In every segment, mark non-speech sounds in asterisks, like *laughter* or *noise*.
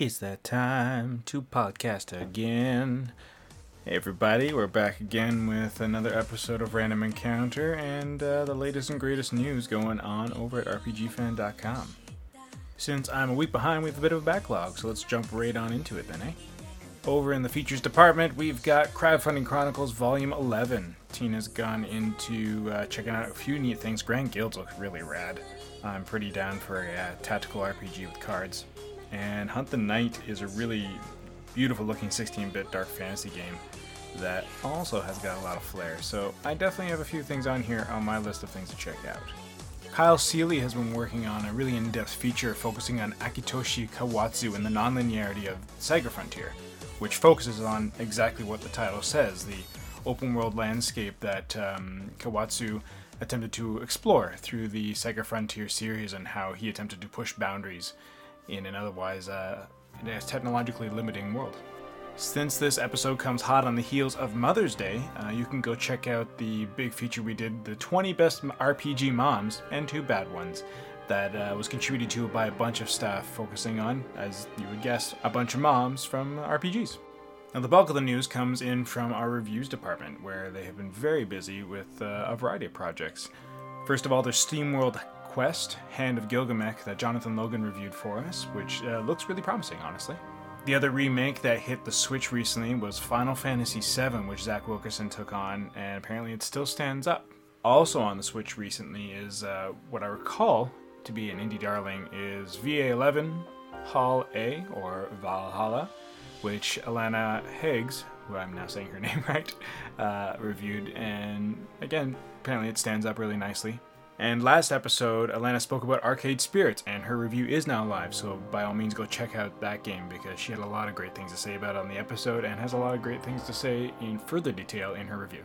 It's that time to podcast again. Hey everybody, we're back again with another episode of Random Encounter and uh, the latest and greatest news going on over at RPGFan.com. Since I'm a week behind, we have a bit of a backlog, so let's jump right on into it then, eh? Over in the features department, we've got Crowdfunding Chronicles Volume 11. Tina's gone into uh, checking out a few neat things. Grand Guilds look really rad. I'm pretty down for a uh, tactical RPG with cards. And Hunt the Night is a really beautiful looking 16 bit dark fantasy game that also has got a lot of flair. So I definitely have a few things on here on my list of things to check out. Kyle Seeley has been working on a really in depth feature focusing on Akitoshi Kawazu and the nonlinearity of SaGa Frontier, which focuses on exactly what the title says the open world landscape that um, Kawazu attempted to explore through the SaGa Frontier series and how he attempted to push boundaries in an otherwise uh, technologically limiting world. Since this episode comes hot on the heels of Mother's Day, uh, you can go check out the big feature we did the 20 best RPG moms and two bad ones. That uh, was contributed to by a bunch of staff focusing on, as you would guess, a bunch of moms from RPGs. Now, the bulk of the news comes in from our reviews department, where they have been very busy with uh, a variety of projects. First of all, there's SteamWorld Quest, Hand of Gilgamesh, that Jonathan Logan reviewed for us, which uh, looks really promising, honestly. The other remake that hit the Switch recently was Final Fantasy VII, which Zach Wilkerson took on, and apparently it still stands up. Also on the Switch recently is uh, what I recall to be an indie darling is VA11 Hall A or Valhalla, which Alana Higgs, who I'm now saying her *laughs* name right, uh, reviewed, and again apparently it stands up really nicely. And last episode, Alana spoke about Arcade Spirits, and her review is now live, so by all means go check out that game because she had a lot of great things to say about it on the episode and has a lot of great things to say in further detail in her review.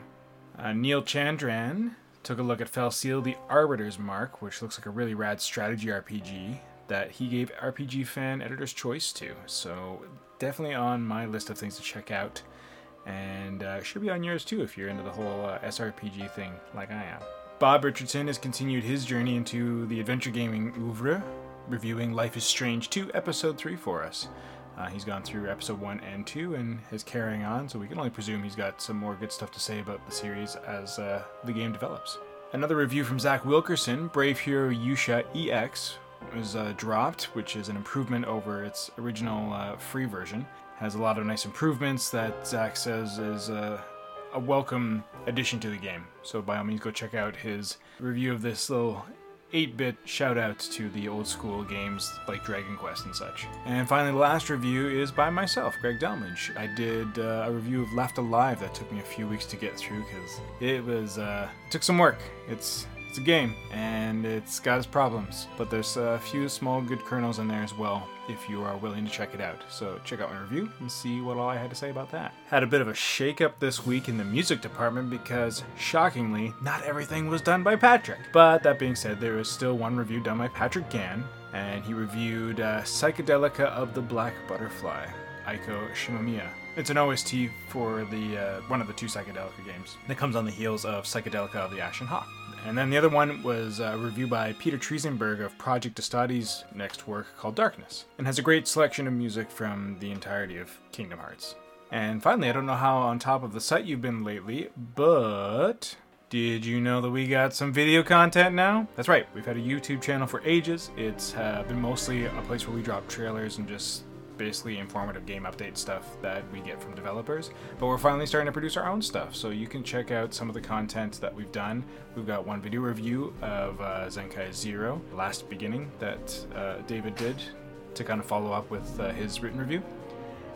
Uh, Neil Chandran took a look at Fell Seal the Arbiter's Mark, which looks like a really rad strategy RPG that he gave RPG Fan Editor's Choice to. So definitely on my list of things to check out, and uh, should be on yours too if you're into the whole uh, SRPG thing like I am. Bob Richardson has continued his journey into the adventure gaming oeuvre, reviewing Life is Strange 2, Episode 3 for us. Uh, he's gone through Episode 1 and 2 and is carrying on, so we can only presume he's got some more good stuff to say about the series as uh, the game develops. Another review from Zach Wilkerson Brave Hero Yusha EX was uh, dropped, which is an improvement over its original uh, free version. Has a lot of nice improvements that Zach says is uh, a welcome addition to the game. So by all means, go check out his review of this little 8-bit shout out to the old school games like Dragon Quest and such. And finally, the last review is by myself, Greg Delmage. I did uh, a review of Left Alive that took me a few weeks to get through because it was uh, it took some work. It's it's a game and it's got its problems, but there's a few small good kernels in there as well if you are willing to check it out. So check out my review and see what all I had to say about that. Had a bit of a shake up this week in the music department because, shockingly, not everything was done by Patrick. But that being said, there is still one review done by Patrick Gann, and he reviewed uh, Psychedelica of the Black Butterfly. Aiko Shimomiya. It's an OST for the uh, one of the two Psychedelica games that comes on the heels of Psychedelica of the Ashen Hawk. And then the other one was a review by Peter Triesenberg of Project Destati's next work called Darkness, and has a great selection of music from the entirety of Kingdom Hearts. And finally, I don't know how on top of the site you've been lately, but did you know that we got some video content now? That's right, we've had a YouTube channel for ages. It's uh, been mostly a place where we drop trailers and just basically informative game update stuff that we get from developers. But we're finally starting to produce our own stuff, so you can check out some of the content that we've done. We've got one video review of uh, Zanki Zero, Last Beginning, that uh, David did to kind of follow up with uh, his written review.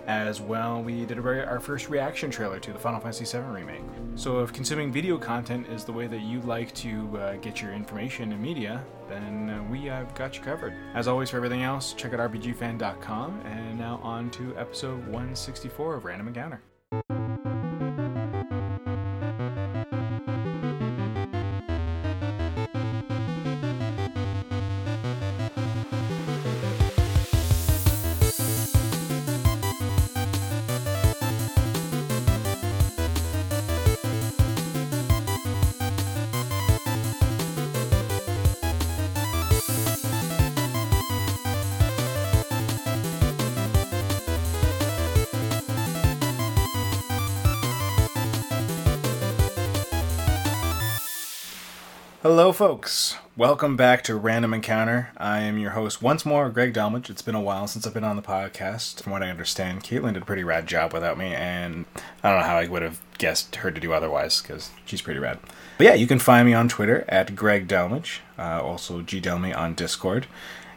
As well, we did very, our first reaction trailer to the Final Fantasy VII Remake. So, if consuming video content is the way that you like to uh, get your information and media, then uh, we have got you covered. As always, for everything else, check out RPGFan.com. And now on to episode 164 of Random Encounter. Hello, folks. Welcome back to Random Encounter. I am your host once more, Greg Delmage. It's been a while since I've been on the podcast. From what I understand, Caitlin did a pretty rad job without me, and I don't know how I would have guessed her to do otherwise because she's pretty rad. But yeah, you can find me on Twitter at Greg Delmage, uh, also G Delmy on Discord.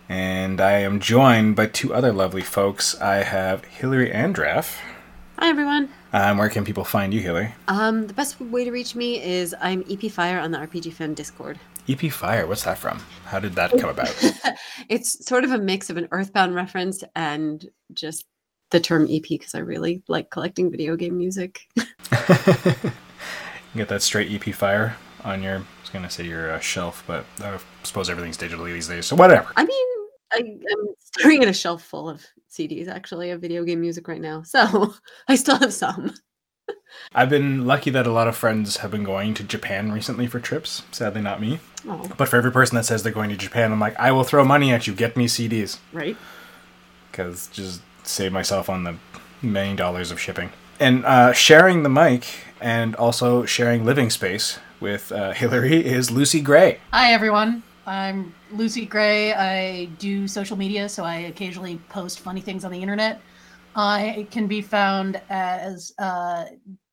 And I am joined by two other lovely folks. I have Hillary Andraff. Hi everyone. Um, where can people find you, Hillary? Um, the best way to reach me is I'm EP Fire on the RPG Fan Discord. EP Fire, what's that from? How did that come about? *laughs* it's sort of a mix of an Earthbound reference and just the term EP because I really like collecting video game music. *laughs* get that straight EP Fire on your. I was gonna say your uh, shelf, but I suppose everything's digitally these days, so whatever. I mean, I, am staring at a shelf full of CDs actually of video game music right now, so *laughs* I still have some. I've been lucky that a lot of friends have been going to Japan recently for trips. Sadly, not me. Oh. But for every person that says they're going to Japan, I'm like, I will throw money at you. Get me CDs. Right. Because just save myself on the many dollars of shipping. And uh, sharing the mic and also sharing living space with uh, *laughs* Hillary is Lucy Gray. Hi, everyone. I'm Lucy Gray. I do social media, so I occasionally post funny things on the internet. I can be found as uh,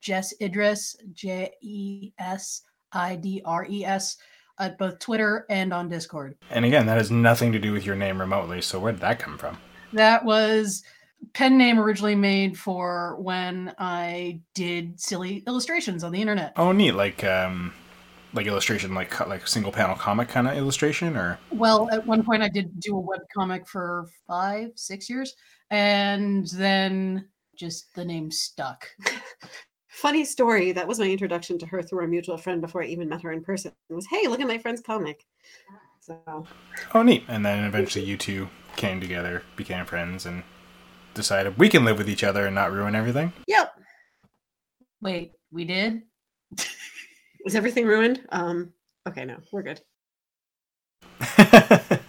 Jess Idres, J E S I D R E S, at both Twitter and on Discord. And again, that has nothing to do with your name remotely. So where did that come from? That was pen name originally made for when I did silly illustrations on the internet. Oh, neat! Like um, like illustration, like like single panel comic kind of illustration, or well, at one point I did do a web comic for five, six years, and then just the name stuck. *laughs* Funny story. That was my introduction to her through a mutual friend before I even met her in person. It was, hey, look at my friend's comic. So. Oh, neat. And then eventually you two came together, became friends, and decided we can live with each other and not ruin everything. Yep. Wait, we did? *laughs* Is everything ruined? Um, okay, no, we're good. *laughs*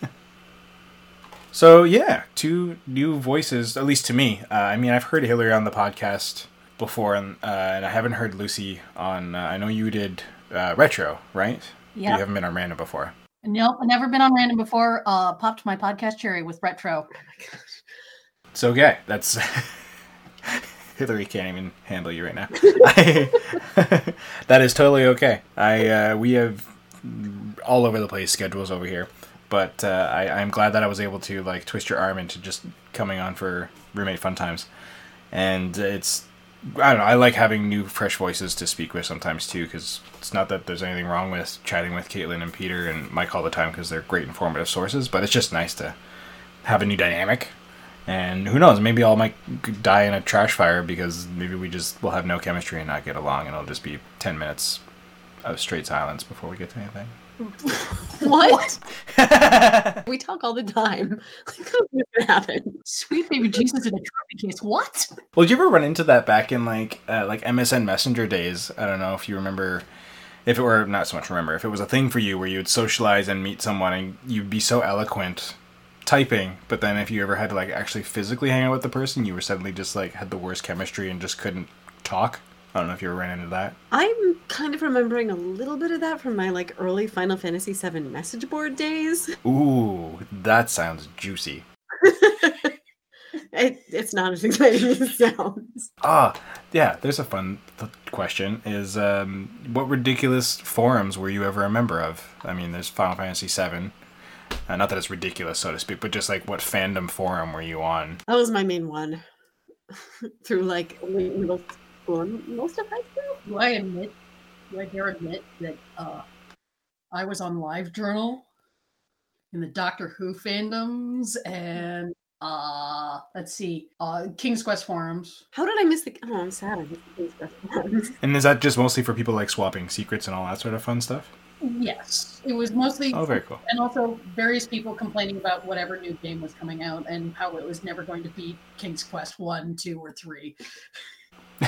so yeah, two new voices, at least to me. Uh, I mean, I've heard Hillary on the podcast before, and, uh, and I haven't heard Lucy on. Uh, I know you did uh, retro, right? Yeah. You haven't been on random before. Nope, I've never been on random before. Uh, popped my podcast cherry with retro. So okay, that's *laughs* Hillary can't even handle you right now. *laughs* *laughs* that is totally okay. I uh, we have all over the place schedules over here, but uh, I, I'm glad that I was able to like twist your arm into just coming on for roommate fun times, and it's I don't know. I like having new, fresh voices to speak with sometimes too, because it's not that there's anything wrong with chatting with Caitlin and Peter and Mike all the time because they're great informative sources. But it's just nice to have a new dynamic and who knows? Maybe I'll might die in a trash fire because maybe we just will have no chemistry and not get along, and it'll just be ten minutes of straight silence before we get to anything. *laughs* what? *laughs* we talk all the time. *laughs* Like, happen? Sweet baby Jesus in a trophy case. What? Well, did you ever run into that back in like uh, like MSN Messenger days? I don't know if you remember. If it were not so much remember, if it was a thing for you where you would socialize and meet someone and you'd be so eloquent typing, but then if you ever had to like actually physically hang out with the person, you were suddenly just like had the worst chemistry and just couldn't talk. I don't know if you ever ran into that. I'm kind of remembering a little bit of that from my like early Final Fantasy VII message board days. *laughs* Ooh, that sounds juicy. it, it's not as exciting as it sounds. Ah, yeah. There's a fun th- question: Is um, what ridiculous forums were you ever a member of? I mean, there's Final Fantasy VII. Uh, not that it's ridiculous, so to speak, but just like what fandom forum were you on? That was my main one. *laughs* Through like middle school and most of high school. Do I admit, do I dare admit that uh, I was on LiveJournal in the Doctor Who fandoms and uh let's see uh king's quest forums how did i miss the oh i'm sad i missed the king's quest forums and is that just mostly for people like swapping secrets and all that sort of fun stuff Yes, it was mostly. Oh, very cool. And also various people complaining about whatever new game was coming out and how it was never going to beat King's Quest one, two, or three. *laughs*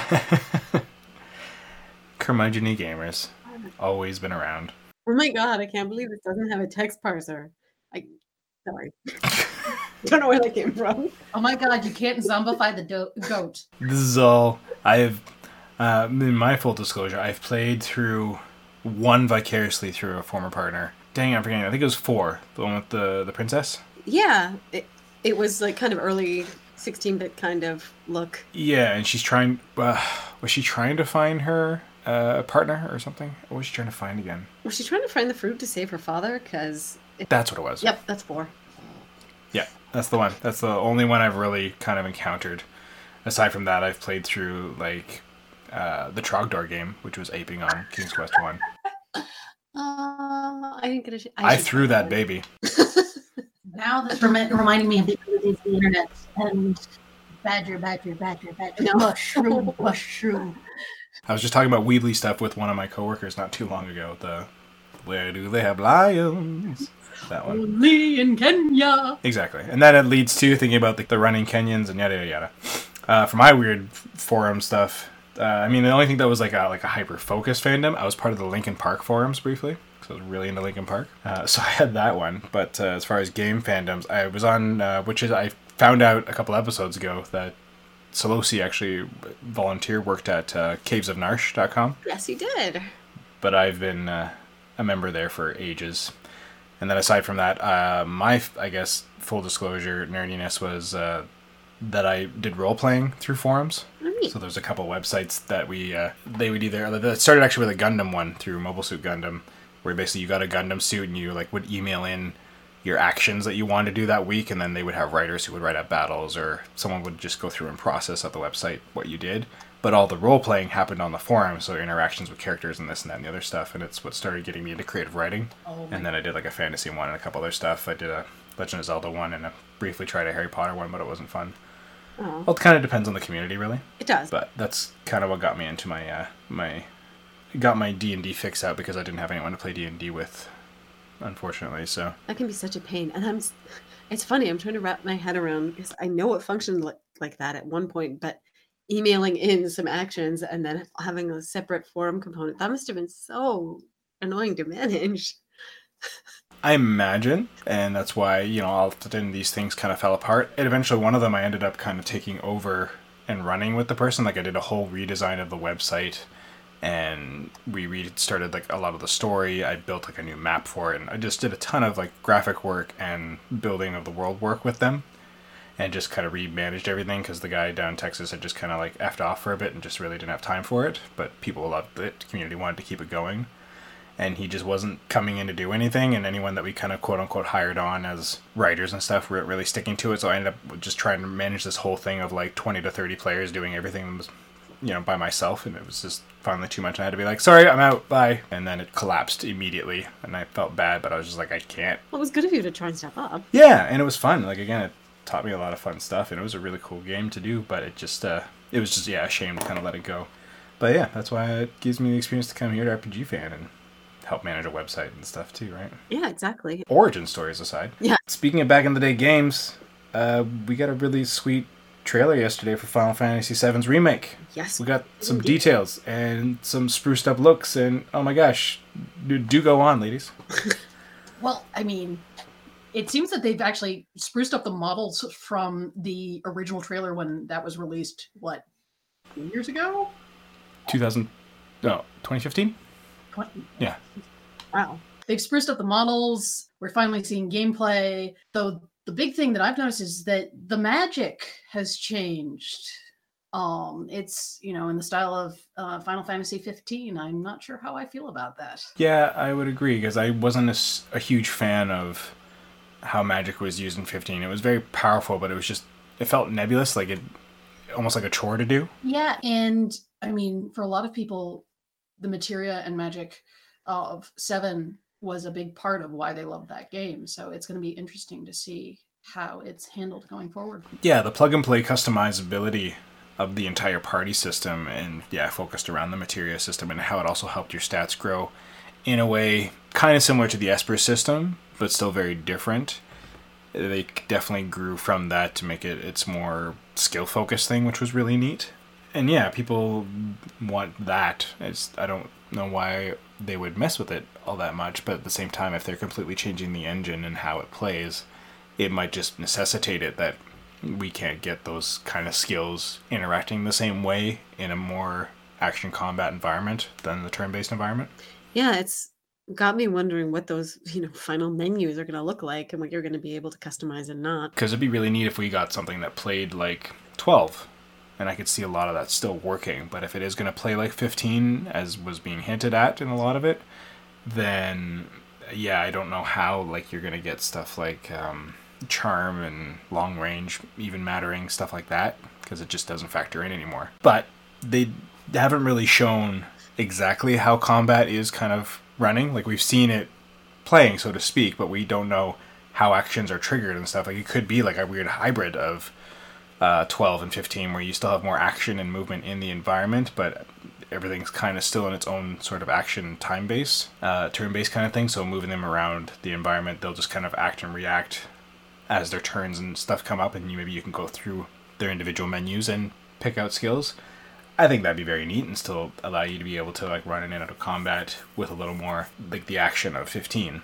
Curmudgeony gamers, always been around. Oh my god! I can't believe it doesn't have a text parser. I sorry. *laughs* Don't know where that came from. Oh my god! You can't zombify the do- goat. This is all I have. Uh, in my full disclosure, I've played through one vicariously through a former partner. Dang, I'm forgetting. I think it was four. The one with the the princess. Yeah, it, it was like kind of early 16-bit kind of look. Yeah, and she's trying. Uh, was she trying to find her uh, partner or something? What was she trying to find again? Was she trying to find the fruit to save her father? Because That's what it was. yep, that's four. Yeah, that's the one. That's the only one I've really kind of encountered. Aside from that, I've played through like uh, the Trogdor game, which was aping on King's Quest One. *coughs* Uh, I didn't get a. sh- I, should threw that play *laughs* baby. Now this remi- reminding me of the early days of the internet and badger, badger, badger, badger, No. mushroom, mushroom. I was just talking about Weebly stuff with one of my coworkers not too long ago. The where do they have lions? That one. Only in Kenya. Exactly. And then it leads to thinking about the, the running Kenyans and yada yada yada. Uh, for my weird forum stuff, uh, I mean, the only thing that was like a, like a hyper focused fandom, I was part of the Linkin Park forums briefly. So I was really into Linkin Park. Uh, *laughs* so I had that one. But uh, as far as game fandoms, I was on, uh, which is, I found out a couple episodes ago that Solosi actually volunteer worked at uh, cavesofnarshe.com Yes, he did. but I've been uh, a member there for ages. And then aside from that, uh, my I guess full disclosure nerdiness was uh, that I did role playing through forums. Neat. So there's a couple websites that we uh, they would either that started actually with a Gundam one through Mobile Suit Gundam, where basically you got a Gundam suit and you like would email in your actions that you wanted to do that week, and then they would have writers who would write up battles, or someone would just go through and process at the website what you did. But all the role playing happened on the forum, so interactions with characters and this and that and the other stuff, and it's what started getting me into creative writing. Oh, And then I did like a fantasy one and a couple other stuff. I did a Legend of Zelda one and a, briefly tried a Harry Potter one, but it wasn't fun. Oh, Well, it kind of depends on the community, really. it does. But that's kind of what got me into my uh, my got my D and D fix out because I didn't have anyone to play D and D with, unfortunately. So That can be such a pain. And I'm, it's funny. I'm trying to wrap my head around because I know it functioned like, like that at one point, but emailing in some actions and then having a separate forum component that must have been so annoying to manage. *laughs* I imagine, and that's why you know often these things kind of fell apart. And eventually, one of them I ended up kind of taking over and running with the person. Like I did a whole redesign of the website, and we restarted like a lot of the story. I built like a new map for it, and I just did a ton of like graphic work and building of the world work with them, and just kind of remanaged everything because the guy down in Texas had just kind of like effed off for a bit and just really didn't have time for it. But people loved it. The community wanted to keep it going and he just wasn't coming in to do anything and anyone that we kind of quote unquote hired on as writers and stuff weren't really sticking to it so i ended up just trying to manage this whole thing of like 20 to 30 players doing everything you know by myself and it was just finally too much i had to be like sorry i'm out bye. And then it collapsed immediately and i felt bad but i was just like i can't. Well, it was good of you to try and step up. yeah and it was fun like again it taught me a lot of fun stuff and it was a really cool game to do but it just uh it was just yeah a shame to kind of let it go. But yeah that's why it gives me the experience to come here to rpg fan and help manage a website and stuff too right Yeah, exactly. origin stories aside. Yeah. Speaking of back in the day games, uh, we got a really sweet trailer yesterday for Final Fantasy VII's remake. Yes. We got some Indeed. details and some spruced up looks, and oh my gosh, do, do go on, ladies. *laughs* Well, I mean, it seems that they've actually spruced up the models from the original trailer when that was released, what, two years ago? 2000, no, 2015. Twenty- Yeah. Wow. They've spruced up the models. We're finally seeing gameplay. Though the big thing that I've noticed is that the magic has changed. Um, it's you know in the style of uh, Final Fantasy 15. I'm not sure how I feel about that. Yeah, I would agree because I wasn't a huge fan of how magic was used in 15. It was very powerful, but it was just it felt nebulous, like it almost like a chore to do. Yeah, and I mean, for a lot of people, the materia and magic uh, of Seven was a big part of why they loved that game. So it's going to be interesting to see how it's handled going forward. Yeah, the plug and play customizability of the entire party system and yeah, focused around the materia system and how it also helped your stats grow in a way kind of similar to the Esper system, but still very different. They definitely grew from that to make it its more skill focused thing, which was really neat. And yeah, people want that. It's I don't know why they would mess with it all that much, but at the same time if they're completely changing the engine and how it plays, it might just necessitate it that we can't get those kind of skills interacting the same way in a more action combat environment than the turn-based environment. Yeah, it's got me wondering what those you know final menus are going to look like and what you're going to be able to customize and not. Because it'd be really neat if we got something that played like 12, and I could see a lot of that still working. But if it is going to play like 15, as was being hinted at in a lot of it, then yeah, I don't know how like you're going to get stuff like um, charm and long range even mattering stuff like that because it just doesn't factor in anymore. But they haven't really shown exactly how combat is kind of running. Like we've seen it playing, so to speak, but we don't know how actions are triggered and stuff. Like it could be like a weird hybrid of uh, 12 and 15 where you still have more action and movement in the environment, but everything's kind of still in its own sort of action time base, uh, turn based kind of thing. So moving them around the environment, they'll just kind of act and react as their turns and stuff come up, and you, maybe you can go through their individual menus and pick out skills. I think that'd be very neat and still allow you to be able to like run in and out of combat with a little more like the action of 15.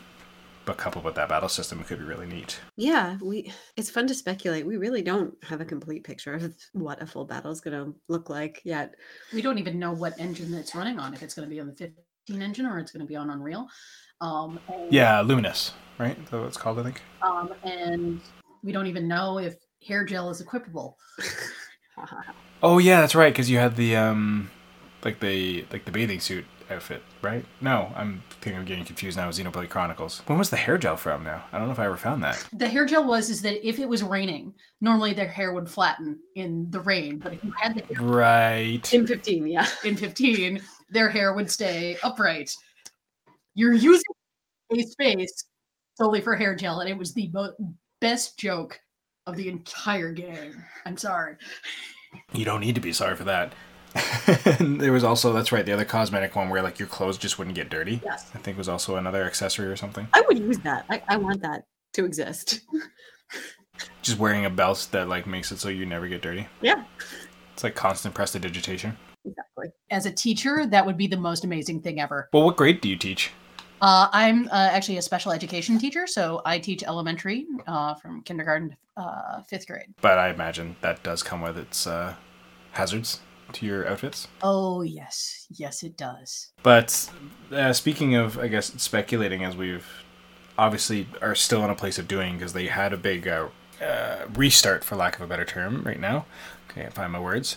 But coupled with that battle system, it could be really neat. Yeah, we it's fun to speculate. We really don't have a complete picture of what a full battle is going to look like yet. We don't even know what engine it's running on. If it's going to be on the 15 engine or it's going to be on Unreal. Um, and, Yeah, Luminous, right? That's what it's called, I think. Um, and we don't even know if hair gel is equipable. *laughs* Oh yeah, that's right. Because you had the um, like the like the bathing suit outfit, right? No, I'm thinking I'm getting confused now. with Xenoblade Chronicles. When was the hair gel from? Now I don't know if I ever found that. The hair gel was is that if it was raining, normally their hair would flatten in the rain, but if you had the hair Right. In 15, yeah. in 15, their hair would stay upright. You're using a space solely for hair gel, and it was the mo- best joke of the entire game. I'm sorry. You don't need to be sorry for that. And *laughs* there was also that's right the other cosmetic one where like your clothes just wouldn't get dirty. Yes. I think was also another accessory or something. I would use that. I, I want that to exist. *laughs* Just wearing a belt that like makes it so you never get dirty. Yeah, It's like constant prestidigitation. exactly. As a teacher, that would be the most amazing thing ever. Well, what grade do you teach? Uh, I'm uh, actually a special education teacher, so I teach elementary uh, from kindergarten to uh, fifth grade. But I imagine that does come with its uh, hazards to your outfits. Oh, yes. Yes, it does. But uh, speaking of, I guess, speculating, as we've obviously are still in a place of doing, because they had a big uh, uh, restart, for lack of a better term, right now. Can't find my words.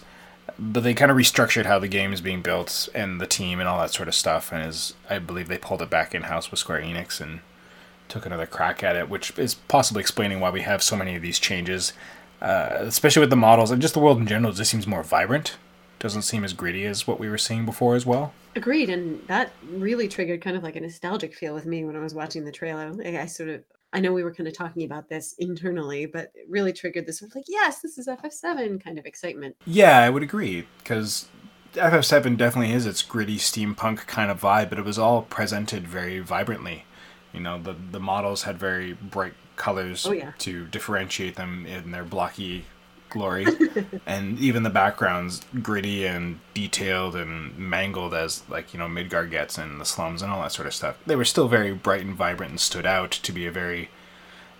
But they kind of restructured how the game is being built and the team and all that sort of stuff. And is I believe they pulled it back in house with Square Enix and took another crack at it, which is possibly explaining why we have so many of these changes, uh, especially with the models and just the world in general. It just seems more vibrant. Doesn't seem as gritty as what we were seeing before as well. Agreed, and that really triggered kind of like a nostalgic feel with me when I was watching the trailer. I sort of, I know we were kind of talking about this internally, but it really triggered this sort of like, yes, this is FF7 kind of excitement. Yeah, I would agree because FF7 definitely is its gritty steampunk kind of vibe, but it was all presented very vibrantly. You know, the the models had very bright colors Oh, yeah. to differentiate them in their blocky glory, *laughs* and even the backgrounds gritty and detailed and mangled as like you know Midgar gets in the slums and all that sort of stuff. They were still very bright and vibrant and stood out to be a very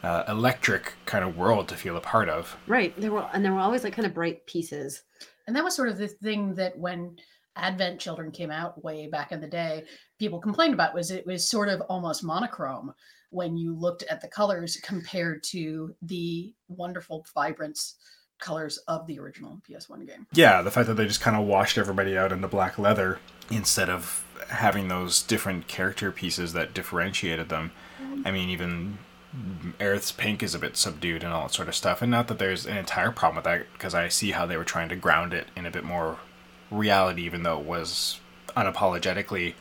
uh, electric kind of world to feel a part of. Right. There were and there were always like kind of bright pieces. And that was sort of the thing that when Advent Children came out way back in the day, people complained about was it was sort of almost monochrome when you looked at the colors compared to the wonderful vibrance colors of the original PS1 game. yeah, the fact that they just kind of washed everybody out into black leather instead of having those different character pieces that differentiated them. I mean, even Aerith's pink is a bit subdued and all that sort of stuff. And not that there's an entire problem with that, because I see how they were trying to ground it in a bit more reality, even though it was unapologetically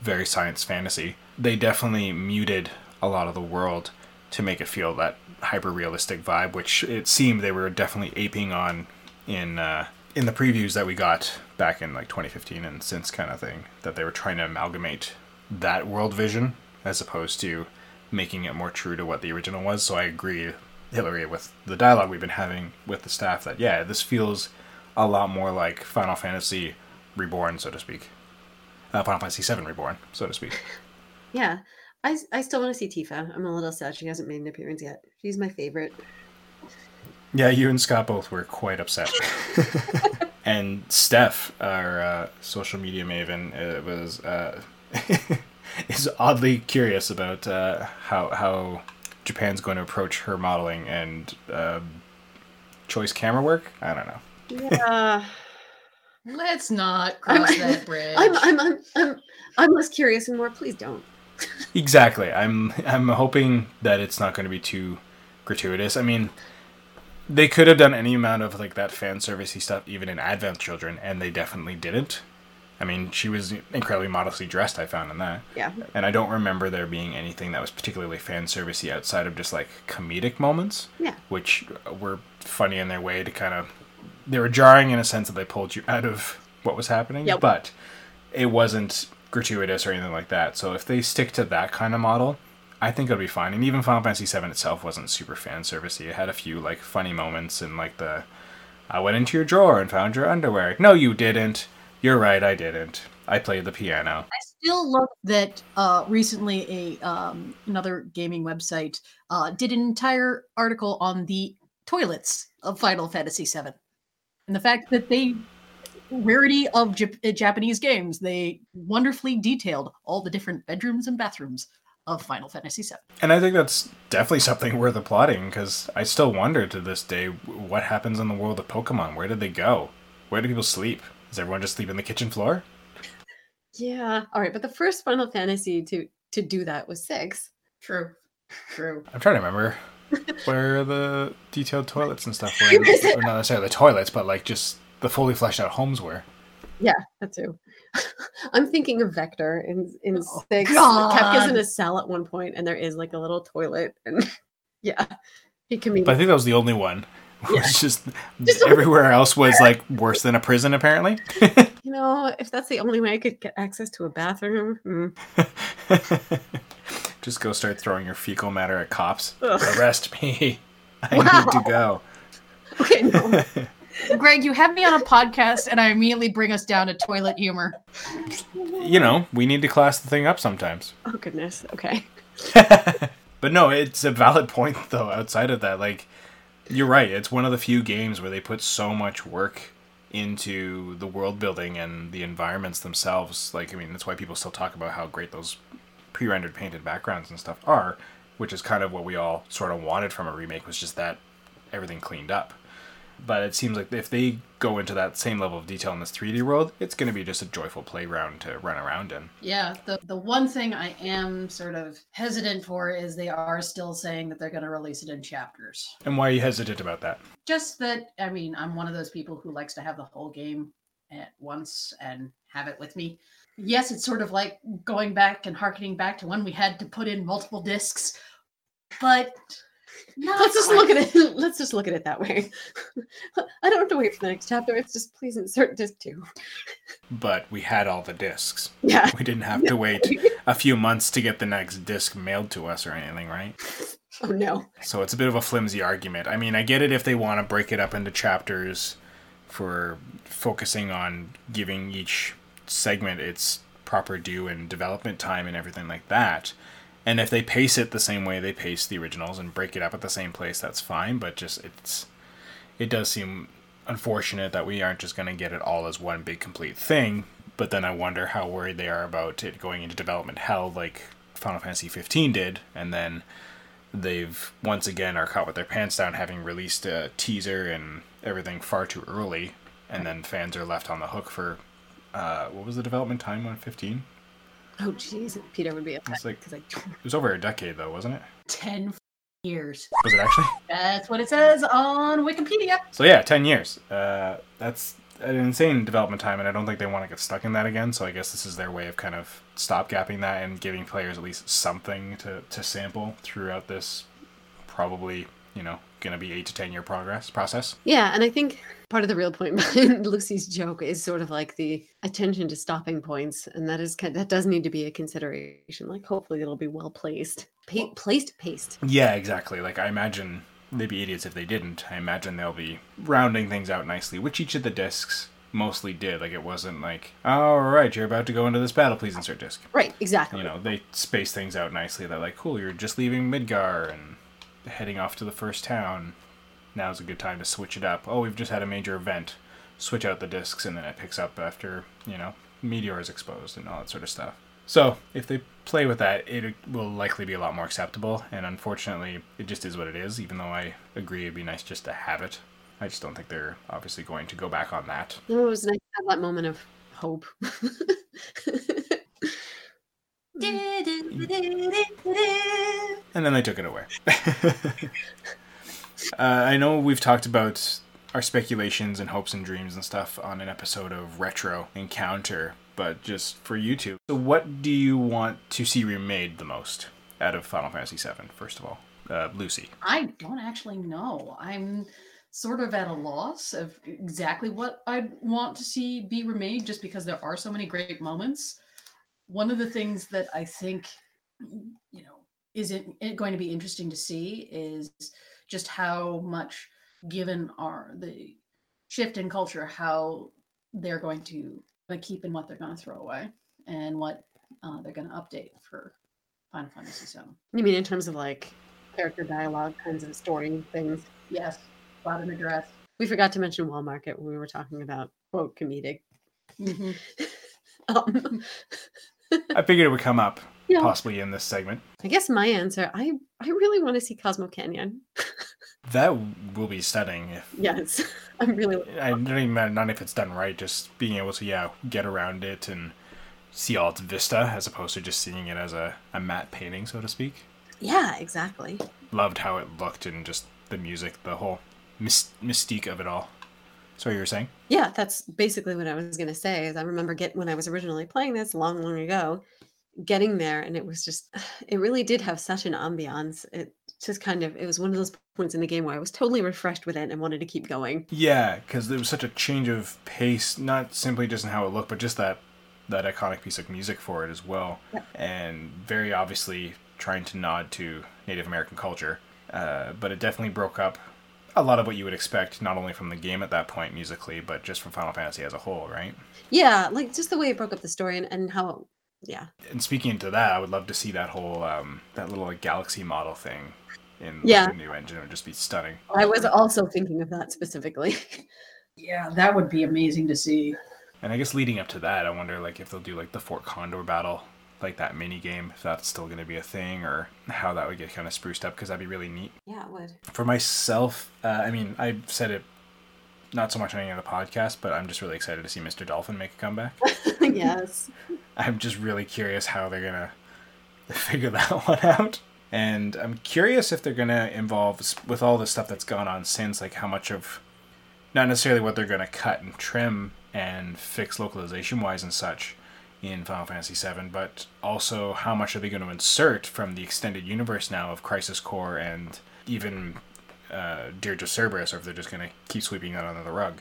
very science fantasy. They definitely muted a lot of the world to make it feel that hyper realistic vibe, which it seemed they were definitely aping on in uh, in the previews that we got back in like 2015 and since kind of thing. That they were trying to amalgamate that world vision as opposed to making it more true to what the original was. So I agree, Hillary, with the dialogue we've been having with the staff that yeah, this feels a lot more like Final Fantasy Reborn, so to speak. Uh, Final Fantasy VII Reborn, so to speak. *laughs* Yeah. I, I still want to see Tifa. I'm a little sad she hasn't made an appearance yet. She's my favorite. Yeah, you and Scott both were quite upset. *laughs* and Steph, our uh, social media maven, uh, was uh, *laughs* is oddly curious about uh, how how Japan's going to approach her modeling and uh, choice camera work. I don't know. Yeah. *laughs* Let's not cross I'm- that bridge. I'm, I'm, I'm, I'm, I'm less curious and more. Please don't. Exactly. I'm I'm hoping that it's not going to be too gratuitous. I mean, they could have done any amount of like that fan servicey stuff even in Advent Children, and they definitely didn't. I mean, she was incredibly modestly dressed. I found in that, Yeah. and I don't remember there being anything that was particularly fan servicey outside of just like comedic moments, Yeah. which were funny in their way to kind of. They were jarring in a sense that they pulled you out of what was happening, Yep. but it wasn't gratuitous or anything like that. So if they stick to that kind of model, I think it'll be fine. And even Final Fantasy VII itself wasn't super fan servicey. It had a few like funny moments and like the I went into your drawer and found your underwear. No, you didn't. You're right, I didn't. I played the piano. I still love that uh, recently a um, another gaming website uh, did an entire article on the toilets of Final Fantasy VII, and the fact that they rarity of Jap- uh, Japanese games they wonderfully detailed all the different bedrooms and bathrooms of Final Fantasy VII. And I think that's definitely something worth applauding because I still wonder to this day what happens in the world of Pokemon. Where did they go? Where do people sleep? Does everyone just sleep in the kitchen floor? Yeah. All right. But the first Final Fantasy to to do that was six. True, true. I'm trying to remember where the detailed toilets and stuff *laughs* were. or not necessarily the toilets, but like just the fully fleshed out homes were. Yeah, that too. *laughs* I'm thinking of Vector in in Oh, six. God. Kefka's in a cell at one point, and there is like a little toilet, and *laughs* yeah, he can be. But I think that was the only one. It was just, Just- everywhere *laughs* else was like worse than a prison, apparently. You know, if that's the only way I could get access to a bathroom, mm. just go start throwing your fecal matter at cops. Ugh. Arrest me. I Wow. need to go. okay, no. Greg, you have me on a podcast, and I immediately bring us down to toilet humor. You know, we need to class the thing up sometimes. oh goodness. Okay. *laughs* but no, it's a valid point though. Outside of that, like you're right. It's one of the few games where they put so much work into the world building and the environments themselves. Like, I mean, that's why people still talk about how great those pre-rendered painted backgrounds and stuff are, which is kind of what we all sort of wanted from a remake was just that everything cleaned up. But it seems like if they go into that same level of detail in this 3D world, it's going to be just a joyful playground to run around in. Yeah, the the one thing I am sort of hesitant for is they are still saying that they're going to release it in chapters. And why are you hesitant about that? Just that, I mean, I'm one of those people who likes to have the whole game at once and have it with me. Yes, it's sort of like going back and harkening back to when we had to put in multiple discs, but not Let's just quite. look at it. *laughs* Let's just look at it that way. *laughs* I don't have to wait for the next chapter. It's just please insert disc two. But we had all the discs. Yeah. We didn't have to wait *laughs* a few months to get the next disc mailed to us or anything, right? Oh no. So it's a bit of a flimsy argument. I mean, I get it if they want to break it up into chapters for focusing on giving each segment its proper due and development time and everything like that. And if they pace it the same way they pace the originals and break it up at the same place, that's fine. But just it's it does seem unfortunate that we aren't just going to get it all as one big complete thing. But then I wonder how worried they are about it going into development hell like Final Fantasy 15 did, and then they've once again are caught with their pants down having released a teaser and everything far too early and then fans are left on the hook for uh, what was the development time on 15 Oh jeez. Peter would be upset like- I. it was over a decade though wasn't it 10 f- years. was it actually *laughs* That's what it says on Wikipedia. so yeah 10 years uh, that's an insane development time and i don't think they want to get stuck in that again so i guess this is their way of kind of stopgapping that and giving players at least something to, to sample throughout this probably you know gonna be 8 to 10 year progress process Yeah, and I think part of the real point *laughs* behind Lucy's joke is sort of like the attention to stopping points, and that is that does need to be a consideration. Like, hopefully, it'll be well placed, pa- placed, paced. Yeah, exactly. Like I imagine they'd be idiots if they didn't. I imagine they'll be rounding things out nicely, which each of the discs mostly did. Like it wasn't like, all right, you're about to go into this battle, please insert disc. Right, exactly. You know, they space things out nicely. They're like, cool, you're just leaving Midgar and heading off to the first town. Now's a good time to switch it up. Oh, we've just had a major event. Switch out the discs, and then it picks up after you know Meteor is exposed and all that sort of stuff. So if they play with that, it will likely be a lot more acceptable. And unfortunately, it just is what it is. Even though I agree it'd be nice just to have it, I just don't think they're obviously going to go back on that. It was nice to have that moment of hope. *laughs* And then they took it away. *laughs* uh, I know we've talked about our speculations and hopes and dreams and stuff on an episode of Retro Encounter, but just for you two. So, what do you want to see remade the most out of Final Fantasy VII, first of all? Uh, Lucy. I don't actually know. I'm sort of at a loss of exactly what I'd want to see be remade just because there are so many great moments. One of the things that I think, you know, is it going to be interesting to see is just how much given our the shift in culture how they're going to keep in what they're going to throw away and what uh, they're going to update for Final Fantasy VII. You mean in terms of like character dialogue kinds of story things? Yes, bottom address. We forgot to mention Wall Market when we were talking about quote comedic. Mm-hmm. *laughs* um, I figured it would come up *laughs* yeah. possibly in this segment. I guess my answer, I I really want to see Cosmo Canyon. *laughs* That will be stunning. If yes, *laughs* I'm really. I don't even matter not if it's done right, just being able to yeah get around it and see all its vista as opposed to just seeing it as a, a matte painting, so to speak. Yeah, exactly. Loved how it looked and just the music, the whole mystique of it all. Sorry, you were saying? Yeah, that's basically what I was gonna say. Is I remember get when I was originally playing this long, long ago, getting there, and it was just, *sighs* it really did have such an ambiance. It just kind of, it was one of those points in the game where I was totally refreshed with it and wanted to keep going. Yeah, because there was such a change of pace, not simply just in how it looked, but just that that iconic piece of music for it as well, Yep. and very obviously trying to nod to Native American culture. Uh, but it definitely broke up a lot of what you would expect, not only from the game at that point musically, but just from Final Fantasy as a whole, right? Yeah, like just the way it broke up the story and, and how, yeah, And speaking to that, I would love to see that whole um, that little like, galaxy model thing in Yeah. the new engine. It would just be stunning. I was also thinking of that specifically. *laughs* Yeah, that would be amazing to see. And I guess leading up to that, I wonder like if they'll do like the Fort Condor battle, like that mini game, if that's still going to be a thing, or how that would get kind of spruced up, because that'd be really neat. yeah, it would. For myself, uh, I mean, I said it not so much on any of the podcast, but I'm just really excited to see Mr. Dolphin make a comeback. *laughs* yes. I'm just really curious how they're gonna *laughs* figure that *laughs* one out. And I'm curious if they're gonna involve with all the stuff that's gone on since, like how much of, not necessarily what they're gonna cut and trim and fix localization wise and such in Final Fantasy VII, but also how much are they going to insert from the extended universe now of Crisis Core and even uh, of Cerberus, or if they're just going to keep sweeping that under the rug,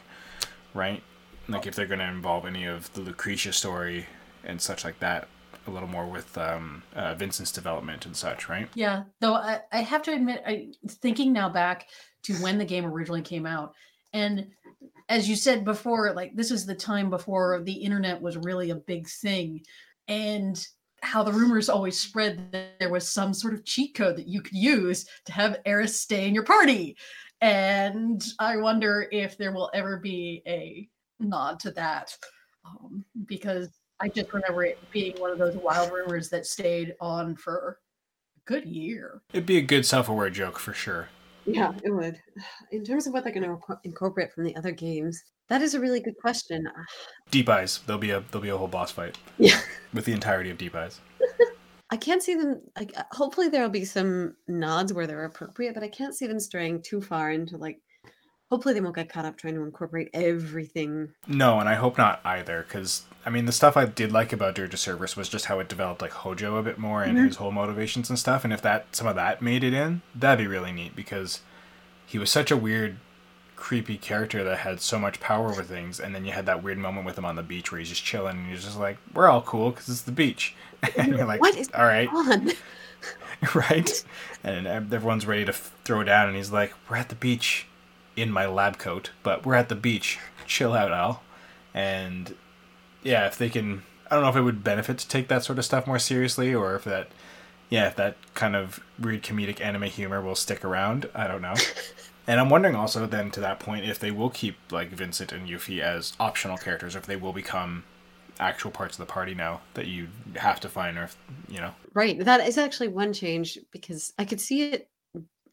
right? Like if they're going to involve any of the Lucrecia story and such like that a little more with um, uh, Vincent's development and such, right? Yeah, though I, I have to admit, I thinking now back to when the game originally came out, and as you said before, like this is the time before the internet was really a big thing, and how the rumors always spread that there was some sort of cheat code that you could use to have Aeris stay in your party, and I wonder if there will ever be a nod to that, um, because I just remember it being one of those wild rumors that stayed on for a good year. It'd be a good self-aware joke for sure. Yeah, it would. *sighs* In terms of what they're going to incorporate from the other games, that is a really good question. *sighs* Deep Eyes, there'll be a there'll be a whole boss fight Yeah. with the entirety of Deep Eyes. *laughs* I can't see them like uh, hopefully there'll be some nods where they're appropriate, but I can't see them straying too far into like hopefully they won't get caught up trying to incorporate everything. No, and I hope not either, because I mean the stuff I did like about Dirge of Cerberus was just how it developed like Hojo a bit more and Mhm. his whole motivations and stuff. And if that some of that made it in, that'd be really neat because he was such a weird, creepy character that had so much power over things. And then you had that weird moment with him on the beach where he's just chilling and he's just like, "We're all cool because it's the beach," *laughs* and you're like, What is "All right, On. *laughs* right?" And everyone's ready to f- throw down, and he's like, "We're at the beach." In my lab coat, but we're at the beach. Chill out, Al. And yeah, if they can, I don't know if it would benefit to take that sort of stuff more seriously, or if that, yeah, if that kind of weird comedic anime humor will stick around. I don't know. *laughs* and I'm wondering also then to that point if they will keep like Vincent and Yuffie as optional characters, or if they will become actual parts of the party now that you have to find, or you know. Right. That is actually one change because I could see it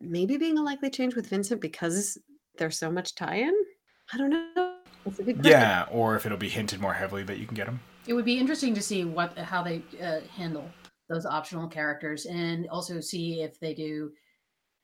maybe being a likely change with Vincent because there's so much tie-in. I don't know. That's a good question. Yeah, or if it'll be hinted more heavily that you can get them. It would be interesting to see what how they uh, handle those optional characters, and also see if they do,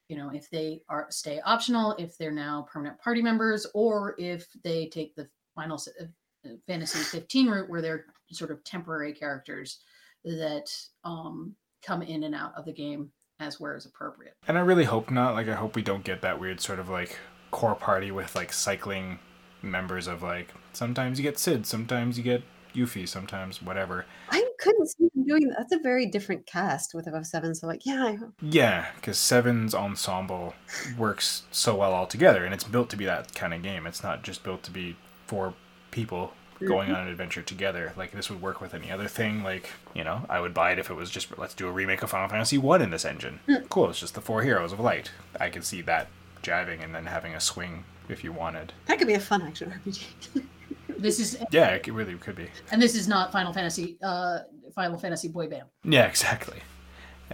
you know, if they are stay optional, if they're now permanent party members, or if they take the Final uh, Fantasy 15 route where they're sort of temporary characters that um, come in and out of the game as where is appropriate. And I really hope not. Like, I hope we don't get that weird sort of like core party with like cycling members of like sometimes you get Cid, sometimes you get Yuffie, sometimes whatever. I couldn't see them doing that. That's a very different cast with FF Seven. So like, yeah, I. Yeah, because Seven's ensemble works so well all together, and it's built to be that kind of game. It's not just built to be four people going mm-hmm. on an adventure together. Like this would work with any other thing. Like you know, I would buy it if it was just let's do a remake of Final Fantasy One in this engine. Mm. Cool, it's just the four heroes of light. I can see that jiving and then having a swing if you wanted. that could be a fun action RPG. *laughs* *laughs* This is Yeah, it really could be. and this is not Final Fantasy uh, Final Fantasy boy band. Yeah, *laughs* exactly.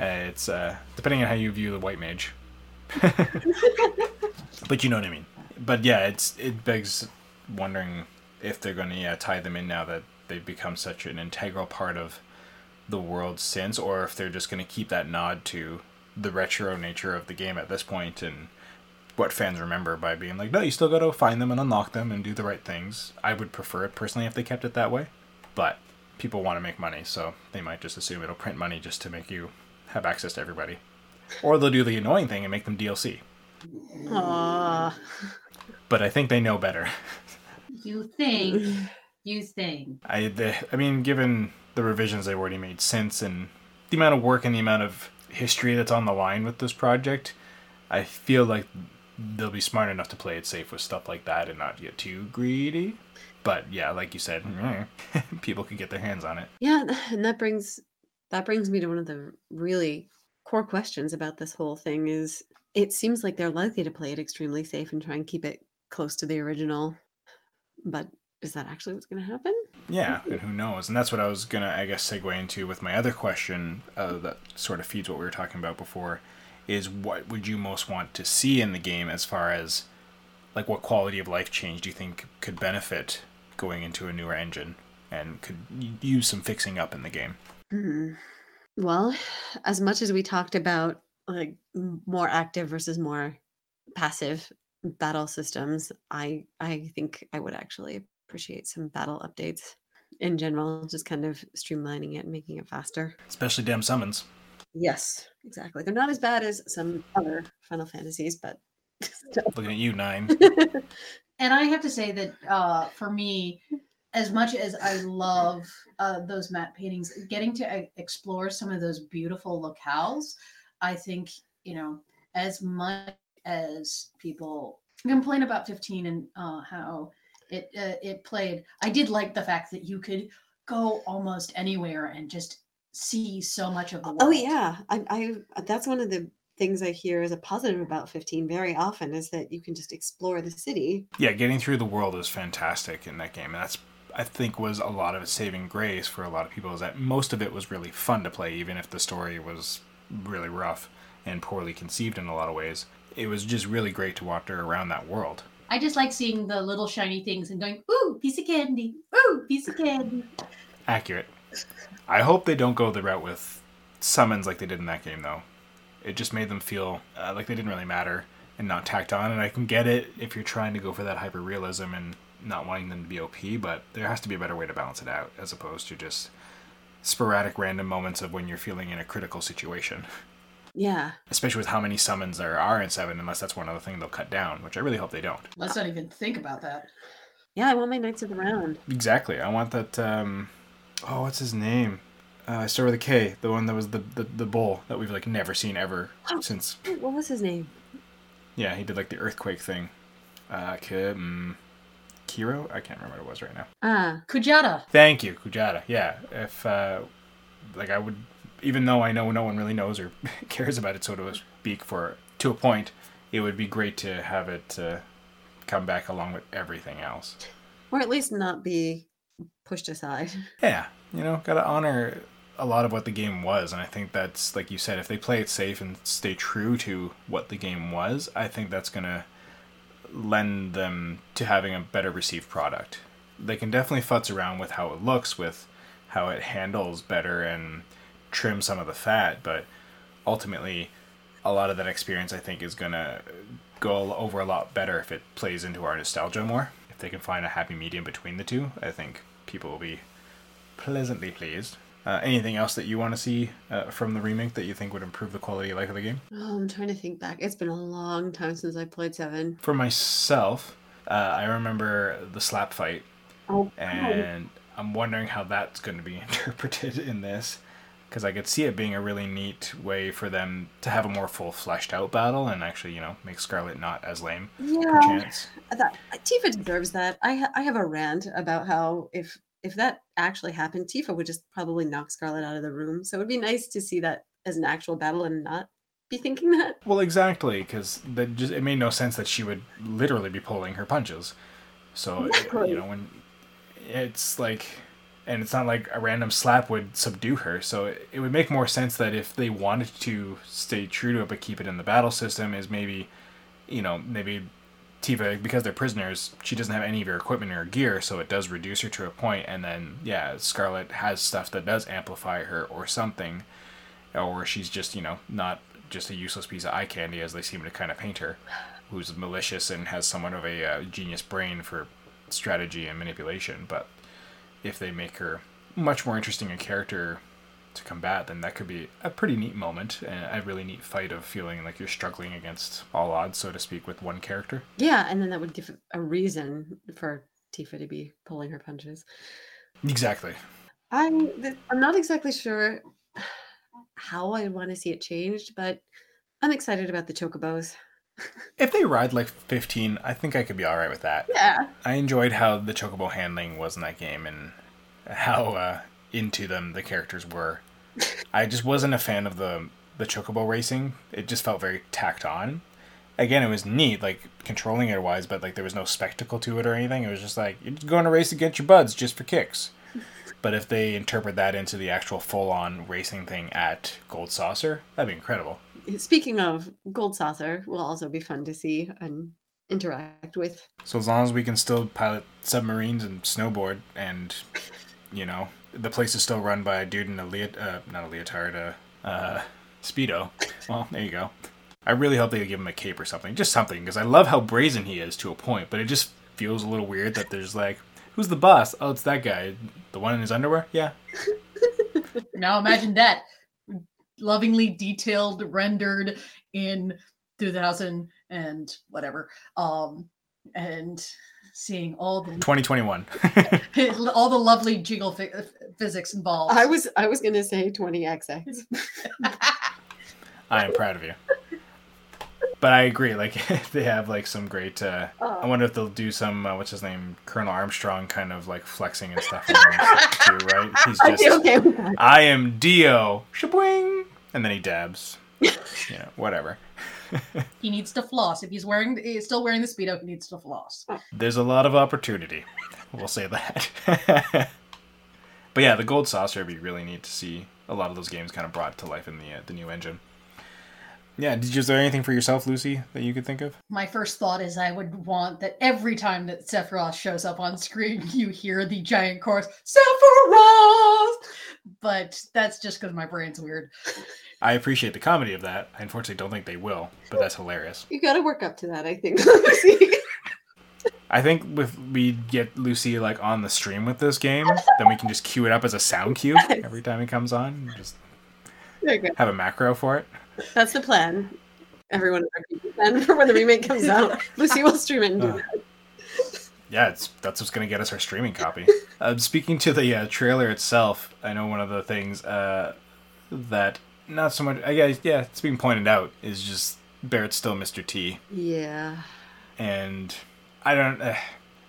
Uh, it's uh, depending on how you view the white mage. but you know what I mean. But yeah, it's it begs wondering if they're going to yeah, tie them in now that they've become such an integral part of the world since, or if they're just going to keep that nod to the retro nature of the game at this point and what fans remember by being like, no, you still got to find them and unlock them and do the right things. I would prefer it personally if they kept it that way, but people want to make money, so they might just assume it'll print money just to make you have access to everybody. Or they'll do the annoying thing and make them DLC. Aww. But I think they know better. You think? You think? I, the, I mean, given the revisions they've already made since and the amount of work and the amount of history that's on the line with this project, I feel like they'll be smart enough to play it safe with stuff like that and not get too greedy. But yeah, like you said, *laughs* people could get their hands on it. Yeah, and that brings that brings me to one of the really core questions about this whole thing is it seems like they're likely to play it extremely safe and try and keep it close to the original. But is that actually what's going to happen? Yeah, and who knows? And that's what I was gonna, I guess, segue into with my other question uh, that sort of feeds what we were talking about before. Is what would you most want to see in the game as far as like what quality of life change do you think could benefit going into a newer engine and could use some fixing up in the game? Hmm. Well, as much as we talked about like more active versus more passive battle systems, I I think I would actually appreciate some battle updates in general, just kind of streamlining it and making it faster. Especially damn summons. Yes, exactly. They're not as bad as some other Final Fantasies, but *laughs* still. Looking at you, nine. *laughs* And I have to say that uh, for me, as much as I love uh, those matte paintings, getting to uh, explore some of those beautiful locales, I think you know as much as people complain about 15 and uh, how it uh, it played, I did like the fact that you could go almost anywhere and just see so much of the oh, world. Oh yeah, I, I that's one of the things I hear as a positive about 15 very often is that you can just explore the city. yeah, getting through the world is fantastic in that game, and that's I think was a lot of its saving grace for a lot of people is that most of it was really fun to play, even if the story was really rough and poorly conceived in a lot of ways. It was just really great to wander around that world. I just like seeing the little shiny things and going, ooh, piece of candy, ooh, piece of candy. Accurate. I hope they don't go the route with summons like they did in that game, though. It just made them feel uh, like they didn't really matter and not tacked on. And I can get it if you're trying to go for that hyper realism and not wanting them to be OP, but there has to be a better way to balance it out as opposed to just sporadic random moments of when you're feeling in a critical situation. Yeah. Especially with how many summons there are in 7, unless that's one other thing they'll cut down, which I really hope they don't. Let's not even think about that. Yeah, I want my Knights of the Round. Exactly. I want that. Um, oh, what's his name? Uh, I start with a K. The one that was the, the the bull that we've like never seen ever *gasps* Oh. since. What was his name? Yeah, he did like the earthquake thing. Uh, K- um, Kiro. I can't remember what it was right now. Ah, Kujata. Thank you, Kujata. Yeah, if uh, like I would, even though I know no one really knows or *laughs* cares about it, so to speak, for to a point, it would be great to have it uh, come back along with everything else. or at least not be pushed aside. *laughs* Yeah, you know, gotta honor a lot of what the game was, and I think that's like you said, if they play it safe and stay true to what the game was, I think that's gonna lend them to having a better received product. They can definitely futz around with how it looks, with how it handles better, and trim some of the fat, but ultimately, a lot of that experience I think is gonna go over a lot better if it plays into our nostalgia more. If they can find a happy medium between the two, I think people will be pleasantly pleased. Uh, anything else that you want to see uh, from the remake that you think would improve the quality of life of the game? Oh, I'm trying to think back. It's been a long time since I played seven. For myself, uh, I remember the slap fight, Oh, and I'm wondering how that's going to be *laughs* interpreted in this. Because I could see it being a really neat way for them to have a more full fleshed out battle and actually, you know, make Scarlet not as lame, yeah. That, Tifa deserves that. I ha- I have a rant about how if if that actually happened, Tifa would just probably knock Scarlet out of the room. So it would be nice to see that as an actual battle and not be thinking that. Well, exactly, because that just it made no sense that she would literally be pulling her punches. So Exactly. you know when it's like, and it's not like a random slap would subdue her. So it, it would make more sense that if they wanted to stay true to it but keep it in the battle system, is maybe, you know, maybe Tifa because they're prisoners, she doesn't have any of her equipment or gear, so it does reduce her to a point, and then yeah, Scarlet has stuff that does amplify her or something, or she's just you know not just a useless piece of eye candy as they seem to kind of paint her, who's malicious and has somewhat of a uh, genius brain for strategy and manipulation. But if they make her much more interesting a character to combat, then that could be a pretty neat moment and a really neat fight of feeling like you're struggling against all odds, so to speak, with one character. Yeah, and then that would give a reason for Tifa to be pulling her punches. Exactly. I'm I'm not exactly sure how I want to see it changed, but I'm excited about the chocobos. If they ride like 15, I think I could be alright with that. Yeah. I enjoyed how the chocobo handling was in that game and how uh, into them the characters were. *laughs* I just wasn't a fan of the the chocobo racing. It just felt very tacked on. Again, it was neat, like controlling it wise, but like there was no spectacle to it or anything. It was just like you're just going to race against your buds just for kicks. *laughs* But if they interpret that into the actual full on racing thing at Gold Saucer, that'd be incredible. Speaking of Gold Saucer, will also be fun to see and interact with. So as long as we can still pilot submarines and snowboard, and you know the place is still run by a dude in a leot, uh, not a leotard, uh, uh, speedo. Well, there you go. I really hope they give him a cape or something, just something, because I love how brazen he is to a point. But it just feels a little weird that there's like, who's the boss? Oh, it's that guy, the one in his underwear. Yeah, Now imagine that lovingly detailed, rendered in 2000 and whatever. Um, and seeing all the 2021. *laughs* all the lovely jiggle phy- physics involved. I was I was gonna say 20XX. *laughs* I am proud of you. But I agree. Like *laughs* they have like some great. Uh, I Oh. wonder if they'll do some uh, what's his name, Colonel Armstrong, kind of like flexing and stuff. too, right? He's I'd just. be okay with that. I am Dio. Shabwing, and then he dabs. *laughs* you know, whatever. he needs to floss. If he's wearing, he's still wearing the speedo, he needs to floss. There's a lot of opportunity. We'll say that. *laughs* but yeah, the gold saucer would be really neat to see a lot of those games kind of brought to life in the uh, the new engine. Yeah, did you, is there anything for yourself, Lucy, that you could think of? My first thought is I would want that every time that Sephiroth shows up on screen, *laughs* you hear the giant chorus, Sephiroth! But that's just because my brain's weird. I appreciate the comedy of that. I unfortunately don't think they will, but that's hilarious. You got to work up to that, I think. *laughs* Lucy. *laughs* I think if we get Lucy like on the stream with this game, then we can just cue it up as a sound cue every time it comes on. Just there you go. have a macro for it. That's the plan. Everyone, plan *laughs* for when the remake comes out. *laughs* Lucy will stream it and do Uh. that. Yeah, it's that's what's gonna get us our streaming copy. *laughs* uh, speaking to the uh, trailer itself, I know one of the things uh, that not so much. I guess yeah, it's being pointed out is just Barret's still Mr. T, Yeah. and I don't. Uh,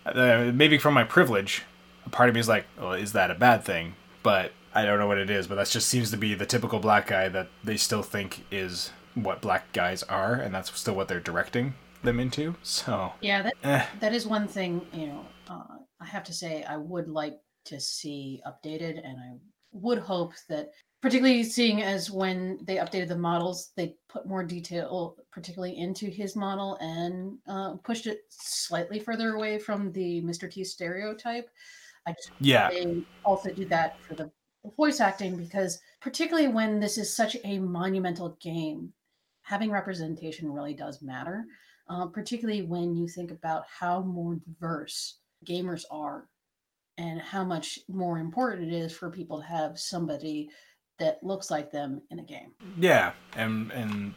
uh, maybe from my privilege, a part of me is like, well, is that a bad thing? But I don't know what it is. But that just seems to be the typical black guy that they still think is what black guys are, and that's still what they're directing them into. So Yeah, that eh, that is one thing, you know, uh, I have to say I would like to see updated, and I would hope that, particularly seeing as when they updated the models, they put more detail, particularly into his model, and uh, pushed it slightly further away from the Mr. T stereotype. I just Yeah. they also do that for the voice acting because particularly when this is such a monumental game having representation really does matter uh, particularly when you think about how more diverse gamers are and how much more important it is for people to have somebody that looks like them in a game Yeah, and and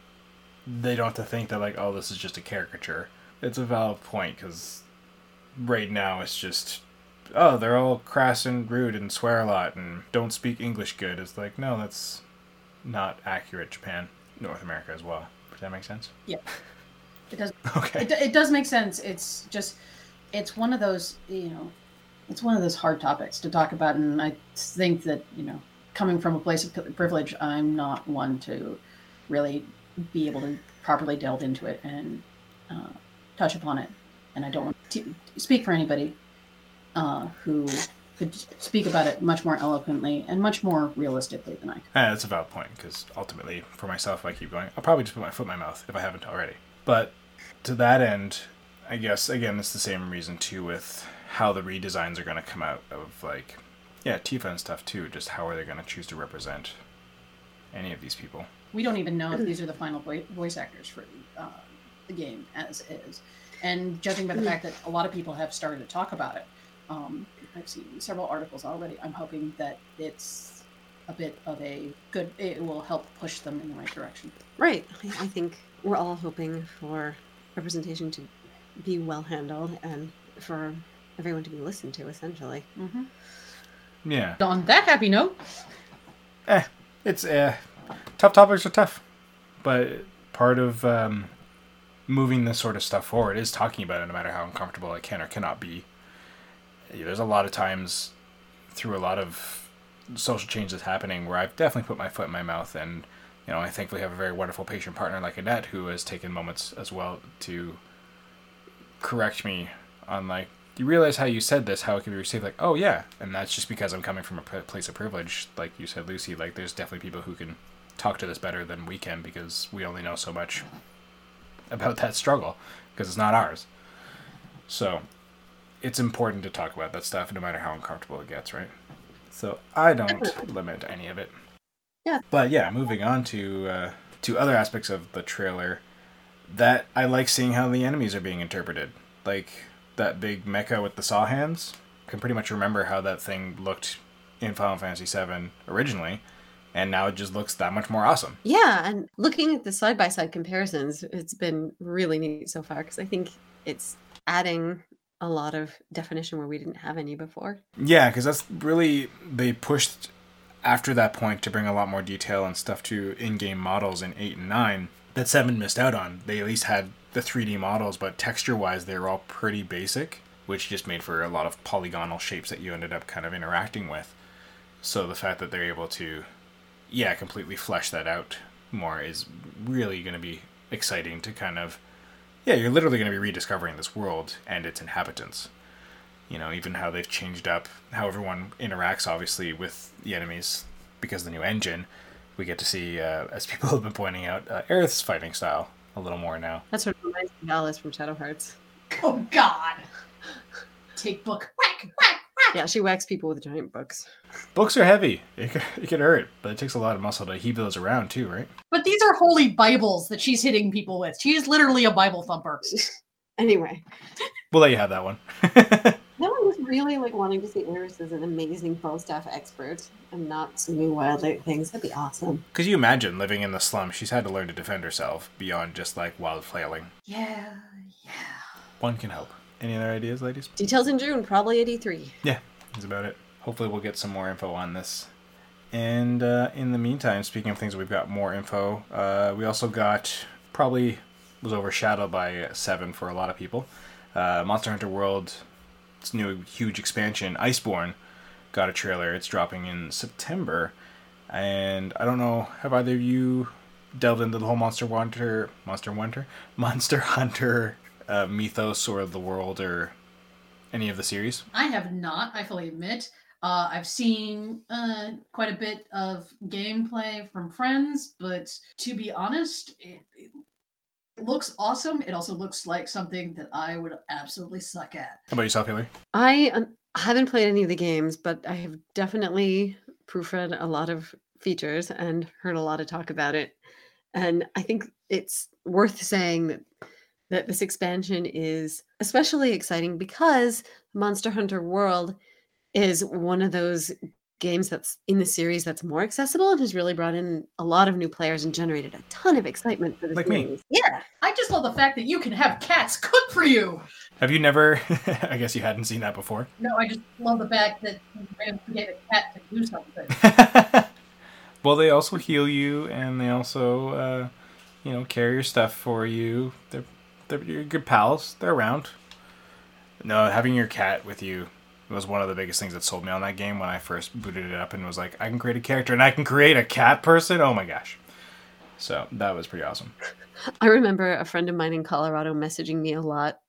they don't have to think that like, oh, this is just a caricature. It's a valid point because right now it's just, oh, they're all crass and rude and swear a lot and don't speak English good. It's like, no, that's not accurate. Japan, North America as well. Does that make sense? Yeah, it does *laughs* Okay. it, it does make sense it's just it's one of those you know it's one of those hard topics to talk about and i think that you know coming from a place of privilege i'm not one to really be able to properly delve into it and uh, touch upon it and i don't want to speak for anybody uh, who could speak about it much more eloquently and much more realistically than i could Yeah, that's a valid point because ultimately, for myself, if I keep going, I'll probably just put my foot in my mouth if I haven't already. But to that end, I guess again, it's the same reason too with how the redesigns are going to come out of like, yeah, Tifa and stuff too. Just how are they going to choose to represent any of these people? we don't even know if these are the final voice actors for uh, the game as is. And judging by the fact that a lot of people have started to talk about it, um, I've seen several articles already. I'm hoping that it's a bit of a good. It will help push them in the right direction. Right. I, I think we're all hoping for representation to be well handled and for everyone to be listened to, essentially. Mm-hmm. Yeah, On that happy note, eh, it's uh, tough topics are tough, but part of um, moving this sort of stuff forward is talking about it, no matter how uncomfortable it can or cannot be. There's a lot of times through a lot of social change that's happening where I've definitely put my foot in my mouth, and you know I thankfully have a very wonderful patient partner like Annette who has taken moments as well to correct me on like you realize how you said this, how it could be received like, oh yeah, and that's just because I'm coming from a place of privilege, like you said, Lucy. Like there's definitely people who can talk to this better than we can because we only know so much about that struggle because it's not ours. So it's important to talk about that stuff, no matter how uncomfortable it gets, right? So I don't limit any of it. Yeah. But yeah, moving on to uh, to other aspects of the trailer, that I like seeing how the enemies are being interpreted. Like that big mecha with the saw hands. I can pretty much remember how that thing looked in Final Fantasy VII originally, and now it just looks that much more awesome. Yeah, and looking at the side by side comparisons, it's been really neat so far because I think it's adding a lot of definition where we didn't have any before. Yeah, because that's really they pushed after that point to bring a lot more detail and stuff to in-game models in eight and nine that seven missed out on. They at least had the 3D models, but texture-wise, they were all pretty basic, which just made for a lot of polygonal shapes that you ended up kind of interacting with. So the fact that they're able to, yeah, completely flesh that out more is really going to be exciting to kind of, yeah, you're literally going to be rediscovering this world and its inhabitants you know, even how they've changed up how everyone interacts, obviously, with the enemies because of the new engine. We get to see, uh, as people *laughs* have been pointing out, uh, Aerith's fighting style a little more now. That's what reminds me of Alice from Shadow Hearts. oh God, take book whack whack whack. Yeah, she whacks people with giant books. Books are heavy; it can, it can hurt, but it takes a lot of muscle to heave those around too, right? But these are holy Bibles that she's hitting people with. She is literally a Bible thumper. *laughs* Anyway, We'll let you have that one. *laughs* no one was really like wanting to see Aeris as an amazing bow staff expert and not some swinging wildlife things. That'd be awesome. Because you imagine living in the slum, she's had to learn to defend herself beyond just like wild flailing. Yeah, yeah. One can hope. Any other ideas, ladies? Details in June, probably 83. Yeah, that's about it. Hopefully, we'll get some more info on this. And uh, in the meantime, speaking of things, we've got more info. Uh, we also got probably was overshadowed by Seven for a lot of people. Uh, Monster Hunter World, its new huge expansion, Iceborne, got a trailer. It's dropping in September, and I don't know. Have either of you delved into the whole Monster Hunter, *laughs* Monster Hunter, Monster Hunter uh, mythos or the world or any of the series? I have not. I fully admit. Uh, I've seen uh, quite a bit of gameplay from friends, but to be honest, it, it looks awesome. It also looks like something that I would absolutely suck at. How about yourself, Haley? I um, haven't played any of the games, but I have definitely proofread a lot of features and heard a lot of talk about it. And I think it's worth saying that that this expansion is especially exciting because Monster Hunter World is one of those games that's in the series that's more accessible and has really brought in a lot of new players and generated a ton of excitement for the Like me. Yeah. I just love the fact that you can have cats cook for you. Have you never? *laughs* I guess you hadn't seen that before. No, I just love the fact that you randomly get a cat to do something. *laughs* well, they also heal you, and they also, uh, you know, carry your stuff for you. They're they're good pals. They're around. No, having your cat with you was one of the biggest things that sold me on that game when I first booted it up and was like, I can create a character and I can create a cat person. Oh my gosh! So that was pretty awesome. *laughs* I remember a friend of mine in Colorado messaging me a lot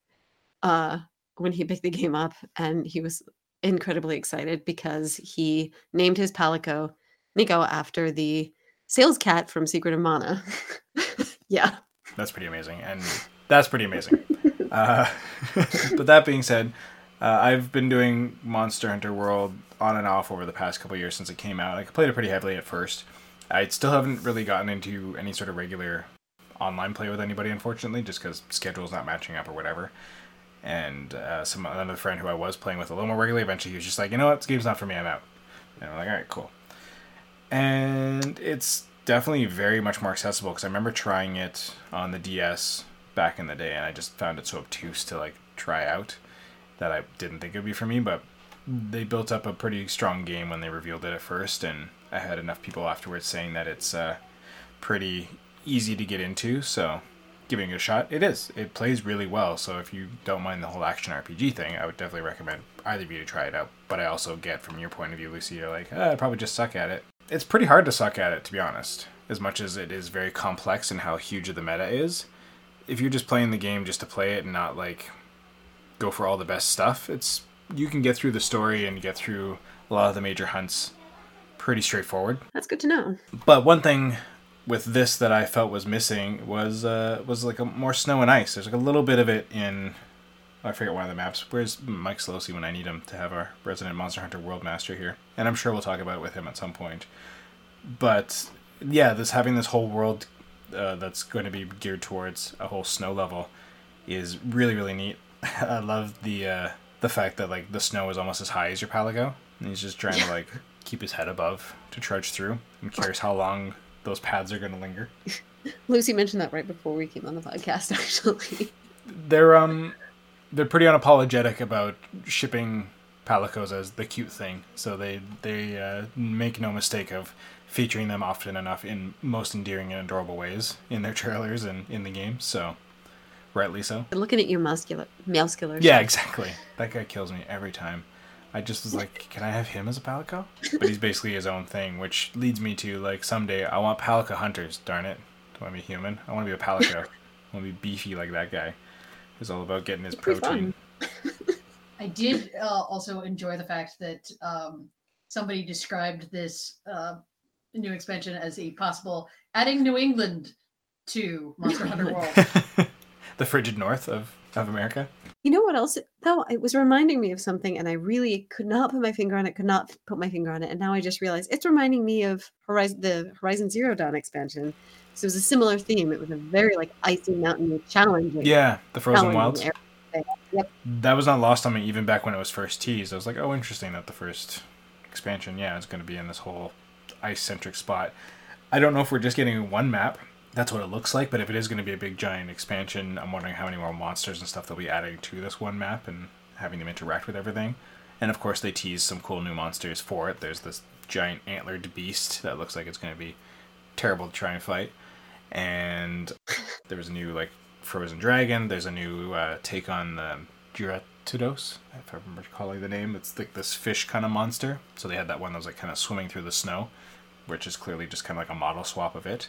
uh, when he picked the game up, and he was incredibly excited because he named his Palico Neko after the sales cat from Secret of Mana. *laughs* yeah. That's pretty amazing, and that's pretty amazing. *laughs* Uh, *laughs* but that being said, uh, I've been doing Monster Hunter World on and off over the past couple years since it came out. I played it pretty heavily at first. I still haven't really gotten into any sort of regular online play with anybody, unfortunately, just because schedule's not matching up or whatever. And uh, some another friend who I was playing with a little more regularly, eventually he was just like, you know what, this game's not for me. I'm out. And I'm like, all right, cool. And it's definitely very much more accessible because I remember trying it on the DS back in the day, and I just found it so obtuse to like try out that I didn't think it would be for me. But they built up a pretty strong game when they revealed it at first, and I had enough people afterwards saying that it's uh, pretty easy to get into. So giving it a shot, it is. It plays really well. So if you don't mind the whole action RPG thing, I would definitely recommend either of you to try it out. But I also get from your point of view, Lucy, you're like, ah, I probably just suck at it. It's pretty hard to suck at it, to be honest. As much as it is very complex and how huge the meta is, if you're just playing the game just to play it and not like go for all the best stuff, it's you can get through the story and get through a lot of the major hunts pretty straightforward. That's good to know. But one thing with this that I felt was missing was uh, was like a more snow and ice. There's like a little bit of it in I forget one of the maps. Where's Mike Slosey when I need him to have our resident Monster Hunter World Master here? And I'm sure we'll talk about it with him at some point. But yeah, this having this whole world uh, that's going to be geared towards a whole snow level is really really neat. *laughs* I love the uh, the fact that like the snow is almost as high as your Palico, and he's just trying to like keep his head above to trudge through. I'm curious how long those pads are going to linger. *laughs* Lucy mentioned that right before we came on the podcast, *laughs* actually. They're um they're pretty unapologetic about shipping palicos as the cute thing. So they they uh, make no mistake of featuring them often enough in most endearing and adorable ways in their *laughs* trailers and in the game. So rightly so. Looking at your muscular, muscular. Yeah, exactly. That guy kills me every time. I just was like, can I have him as a palico? *laughs* But he's basically his own thing, which leads me to like someday I want palico hunters. Darn it! Do I want to be human? I want to be a palico. *laughs* I want to be beefy like that guy. It's all about getting his protein. I did uh, also enjoy the fact that um, somebody described this uh, new expansion as a possible adding New England to Monster Hunter World. *laughs* the frigid north of, of America. You know what else? Though it was reminding me of something, and I really could not put my finger on it. Could not put my finger on it, and now I just realized it's reminding me of Horizon, the Horizon Zero Dawn expansion. So it was a similar theme. It was a very like icy mountain challenging. Yeah, the frozen challenging wilds. area. Yep. That was not lost on me even back when it was first teased. I was like, oh, interesting that the first expansion, yeah, it's going to be in this whole ice centric spot. I don't know if we're just getting one map. That's what it looks like, but if it is going to be a big giant expansion, I'm wondering how many more monsters and stuff they'll be adding to this one map and having them interact with everything. And of course, they tease some cool new monsters for it. There's this giant antlered beast that looks like it's going to be terrible to try and fight. And *laughs* there was a new like frozen dragon. There's a new uh, take on the Duratudos, if I remember calling the name. It's like this fish kind of monster. So they had that one that was like kind of swimming through the snow, which is clearly just kind of like a model swap of it.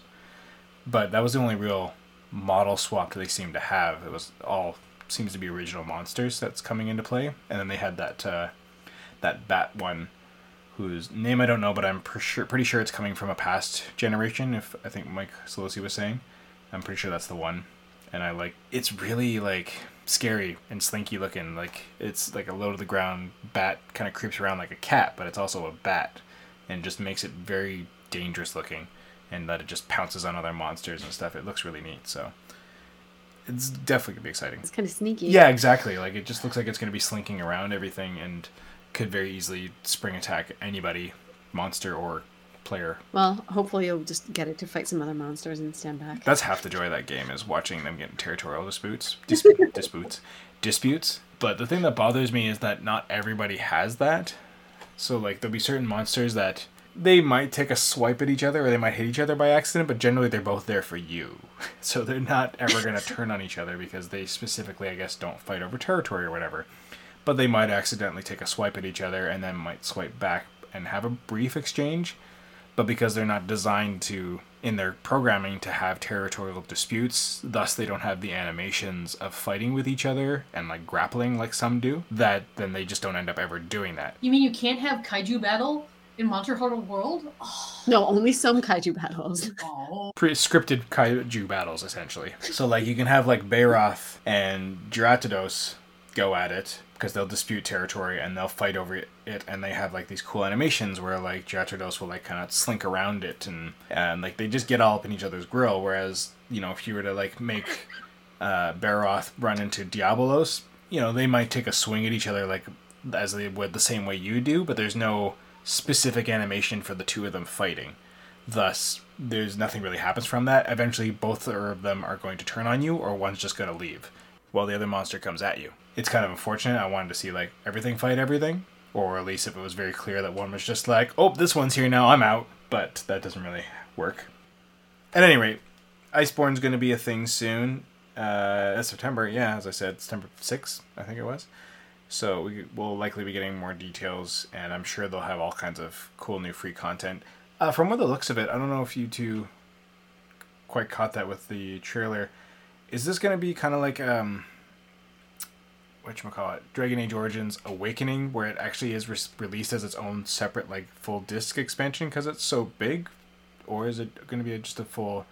But that was the only real model swap that they seemed to have. It was all seems to be original monsters that's coming into play, and then they had that uh, that bat one whose name I don't know, but I'm pretty sure, pretty sure it's coming from a past generation. If I think Mike Solosi was saying, I'm pretty sure that's the one. And I like it's really like scary and slinky looking. Like it's like a low to the ground bat, kind of creeps around like a cat, but it's also a bat, and just makes it very dangerous looking. And that it just pounces on other monsters and stuff. It looks really neat. So it's definitely gonna be exciting. It's kind of sneaky. Yeah, exactly. Like it just looks like it's going to be slinking around everything and could very easily spring attack anybody, monster or player. Well, hopefully you'll just get it to fight some other monsters and stand back. That's half the joy of that game is watching them get territorial disputes, *laughs* dis- disputes, disputes. But the thing that bothers me is that not everybody has that. So like there'll be certain monsters that they might take a swipe at each other or they might hit each other by accident, but generally they're both there for you. *laughs* So they're not ever going *laughs* to turn on each other because they specifically, I guess, don't fight over territory or whatever. But they might accidentally take a swipe at each other and then might swipe back and have a brief exchange. But because they're not designed to, in their programming, to have territorial disputes, thus they don't have the animations of fighting with each other and like grappling like some do, that then they just don't end up ever doing that. You mean you can't have kaiju battle in Monster Hunter World? Oh, *sighs* No, only some kaiju battles. *laughs* oh. pre-scripted kaiju battles essentially. So like you can have like Barroth and Jyuratodus go at it because they'll dispute territory and they'll fight over it, and they have like these cool animations where like Jyuratodus will like kind of slink around it and and like they just get all up in each other's grill whereas you know if you were to like make uh Barroth run into Diabolos you know they might take a swing at each other like as they would the same way you do but there's no specific animation for the two of them fighting Thus, there's nothing really happens from that. Eventually, both of them are going to turn on you, or one's just going to leave while the other monster comes at you. It's kind of unfortunate. I wanted to see like everything fight everything, or at least if it was very clear that one was just like, "Oh, this one's here now. I'm out." But that doesn't really work. At any rate, Iceborne's going to be a thing soon. Uh, September, yeah, as I said, September 6th, I think it was. So we will likely be getting more details, and I'm sure they'll have all kinds of cool new free content. Uh, from what the looks of it, I don't know if you two quite caught that with the trailer. Is this going to be kind of like um, what you call it, Dragon Age Origins Awakening, where it actually is re- released as its own separate like full disc expansion because it's so big, or is it going to be just a full,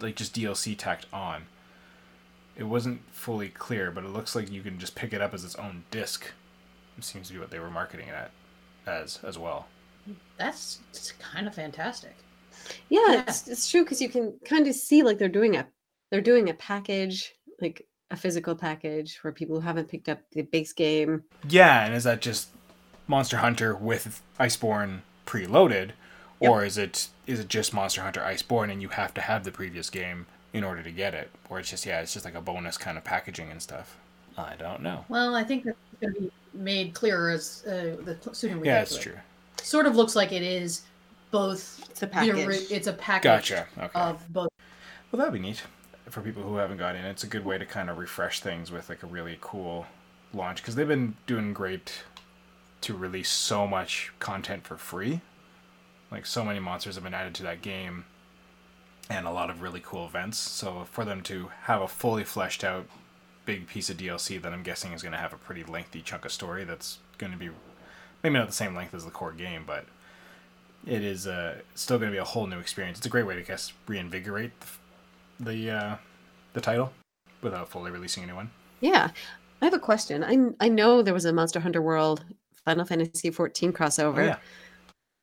like just DLC tacked on? It wasn't fully clear, but it looks like you can just pick it up as its own disc. It seems to be what they were marketing it at as as well. That's kind of fantastic. Yeah, Yeah. It's, it's true because you can kind of see like they're doing a they're doing a package like a physical package for people who haven't picked up the base game. Yeah, and is that just Monster Hunter with Iceborne preloaded, or is it is it just Monster Hunter Iceborne and you have to have the previous game in order to get it, or it's just yeah, it's just like a bonus kind of packaging and stuff. I don't know. Well, I think that's going to be made clearer as uh, the sooner we Yeah, get that's to it. true. Sort of looks like it is both. It's a the package. ori- it's a package Gotcha. Okay. of both. Well, that'd be neat for people who haven't got in. It's a good way to kind of refresh things with like a really cool launch because they've been doing great to release so much content for free. Like so many monsters have been added to that game, and a lot of really cool events. So for them to have a fully fleshed out big piece of DLC that I'm guessing is going to have a pretty lengthy chunk of story that's going to be maybe not the same length as the core game, but it is uh, still going to be a whole new experience. It's a great way to guess reinvigorate the the, uh, the title without fully releasing a new one. Yeah, I have a question. I I know there was a Monster Hunter World Final Fantasy 14 crossover. Oh, yeah.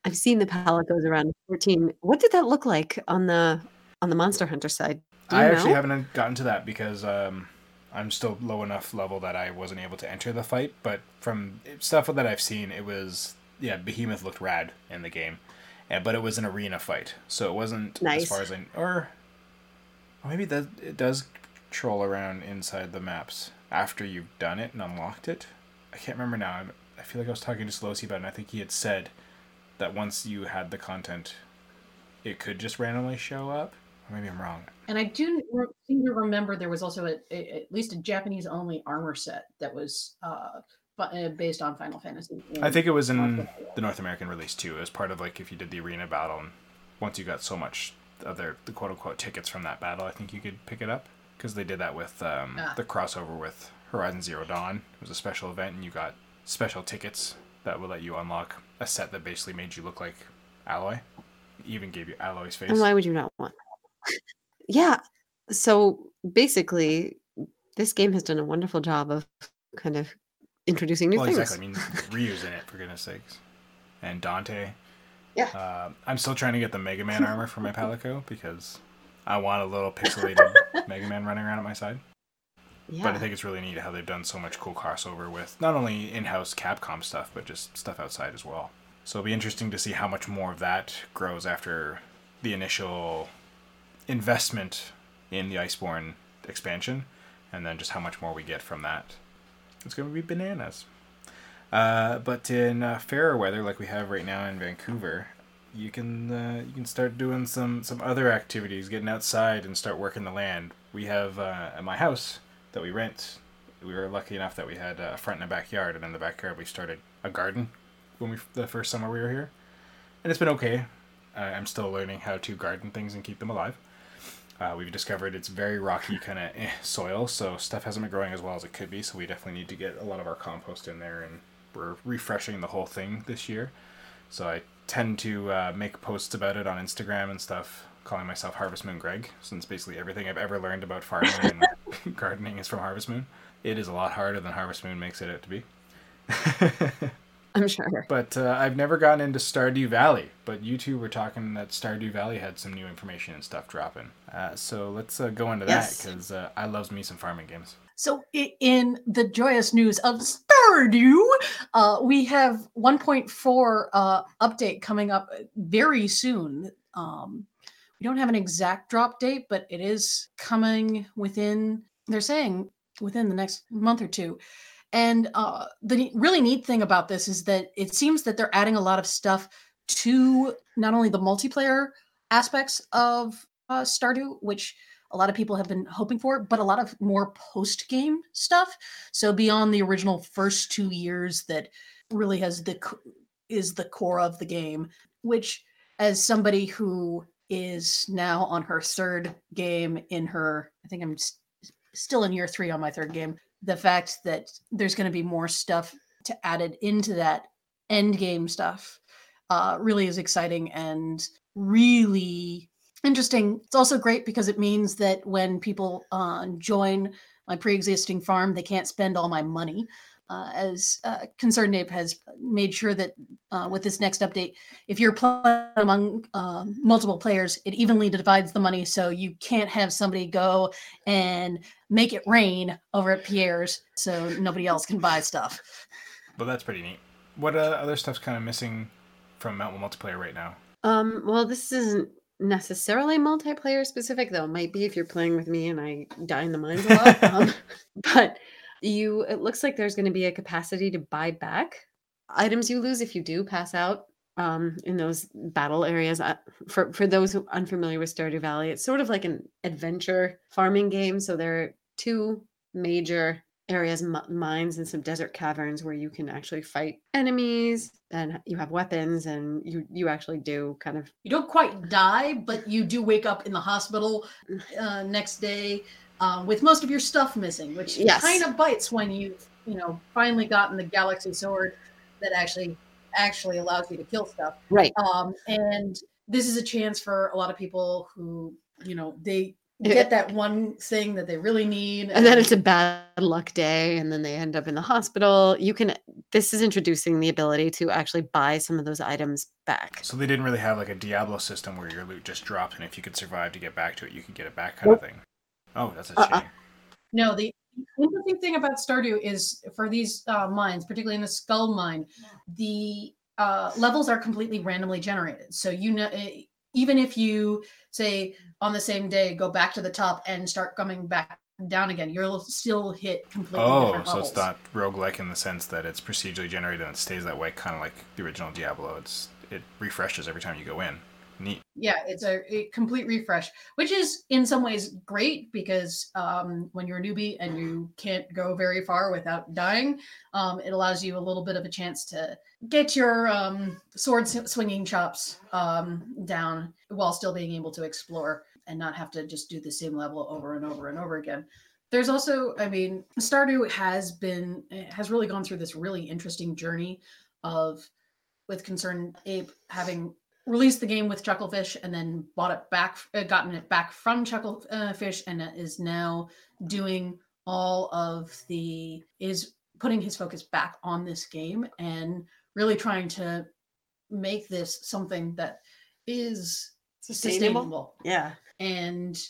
I've seen the palette goes around 14. What did that look like on the on the Monster Hunter side? I actually haven't gotten to that because um, I'm still low enough level that I wasn't able to enter the fight. But from stuff that I've seen, it was yeah, Behemoth looked rad in the game, and but it was an arena fight, so it wasn't Nice. as far as I or maybe that it does troll around inside the maps after you've done it and unlocked it. I can't remember now. I'm- I feel like I was talking to Slowsy about it, and I think he had said that once you had the content, it could just randomly show up. Or maybe I'm wrong. And I do seem to remember there was also a, a, at least a Japanese only armor set that was uh, uh, based on Final Fantasy. I think it was in North the North American release too. It was part of like if you did the arena battle, and once you got so much of their the quote unquote tickets from that battle, I think you could pick it up because they did that with um, Ah. the crossover with Horizon Zero Dawn. It was a special event, and you got special tickets that will let you unlock a set that basically made you look like Aloy. Even gave you Aloy's face. And why would you not want? *laughs* yeah. So basically, this game has done a wonderful job of kind of introducing new well, things. exactly. I mean, Ryu's in it for goodness sakes, and Dante. Yeah. Uh, I'm still trying to get the Mega Man armor for my Palico *laughs* because I want a little pixelated *laughs* Mega Man running around at my side. yeah. But I think it's really neat how they've done so much cool crossover with not only in-house Capcom stuff, but just stuff outside as well. So it'll be interesting to see how much more of that grows after the initial investment in the Iceborne expansion, and then just how much more we get from that. It's going to be bananas. Uh, but in uh, fairer weather, like we have right now in Vancouver, you can uh, you can start doing some some other activities, getting outside and start working the land. We have uh, at my house that we rent. We were lucky enough that we had a front and a backyard, and in the backyard we started a garden when we the first summer we were here, and it's been okay. I'm still learning how to garden things and keep them alive. Uh, we've discovered it's very rocky kind of eh, soil, so stuff hasn't been growing as well as it could be. So we definitely need to get a lot of our compost in there, and we're refreshing the whole thing this year. So I tend to uh, make posts about it on Instagram and stuff, calling myself Harvest Moon Greg, since basically everything I've ever learned about farming and *laughs* gardening is from Harvest Moon. It is a lot harder than Harvest Moon makes it out to be. I'm sure. *laughs* But uh, I've never gotten into Stardew Valley. But you two were talking that Stardew Valley had some new information and stuff dropping. Uh, so let's uh, go into Yes. that because uh, I loves me some farming games. So, in the joyous news of Stardew, uh, we have 1.4 uh, update coming up very soon. Um, we don't have an exact drop date, but it is coming within. They're saying within the next month or two. And uh, the really neat thing about this is that it seems that they're adding a lot of stuff to not only the multiplayer aspects of uh, Stardew, which a lot of people have been hoping for, but a lot of more post game stuff. So beyond the original first two years, that really has the is the core of the game. Which, as somebody who is now on her third game in her, I think I'm s- still in year three on my third game. The fact that there's going to be more stuff to added into that end game stuff uh, really is exciting and really interesting. It's also great because it means that when people uh, join my pre-existing farm, they can't spend all my money. Uh, as uh, Concerned Ape has made sure that uh, with this next update, if you're playing among uh, multiple players, it evenly divides the money, so you can't have somebody go and make it rain over at Pierre's, so nobody else can buy stuff. Well, that's pretty neat. What uh, other stuff's kind of missing from Mountain Multiplayer right now? Um, well, this isn't necessarily multiplayer specific, though. It might be if you're playing with me and I die in the mines a lot. *laughs* um, *laughs* but you, it looks like there's going to be a capacity to buy back items you lose if you do pass out um, in those battle areas. Uh, for for those who unfamiliar with Stardew Valley, it's sort of like an adventure farming game. So there are two major areas mi- mines and some desert caverns where you can actually fight enemies and you have weapons and you you actually do kind of You don't quite die, but you do wake up in the hospital uh, next day uh, with most of your stuff missing, which Yes. kind of bites when you've you know finally gotten the galaxy sword that actually actually allows you to kill stuff. right Um, and this is a chance for a lot of people who you know they. Get that one thing that they really need, and then it's a bad luck day and then they end up in the hospital you can this is introducing the ability to actually buy some of those items back So they didn't really have like a Diablo system where your loot just dropped, and if you could survive to get back to it, you could get it back, kind of thing. Oh, that's a Uh-uh. shame. No, the interesting thing about Stardew is for these uh, mines, particularly in the Skull mine, the uh, levels are completely randomly generated. So you know, eh, even if you say on the same day go back to the top and start coming back down again, you'll still hit completely Oh, different so levels. it's not roguelike in the sense that it's procedurally generated and it stays that way, kind of like the original Diablo. It's it refreshes every time you go in. Neat. yeah it's a, a complete refresh which is in some ways great because um, when you're a newbie and you can't go very far without dying um, it allows you a little bit of a chance to get your um, sword swinging chops um, down while still being able to explore and not have to just do the same level over and over and over again there's also i mean stardew has been has really gone through this really interesting journey of with Concerned Ape having released the game with Chucklefish and then bought it back, uh, gotten it back from Chucklefish, and is now doing all of the is putting his focus back on this game and really trying to make this something that is Sustainable? sustainable Yeah. and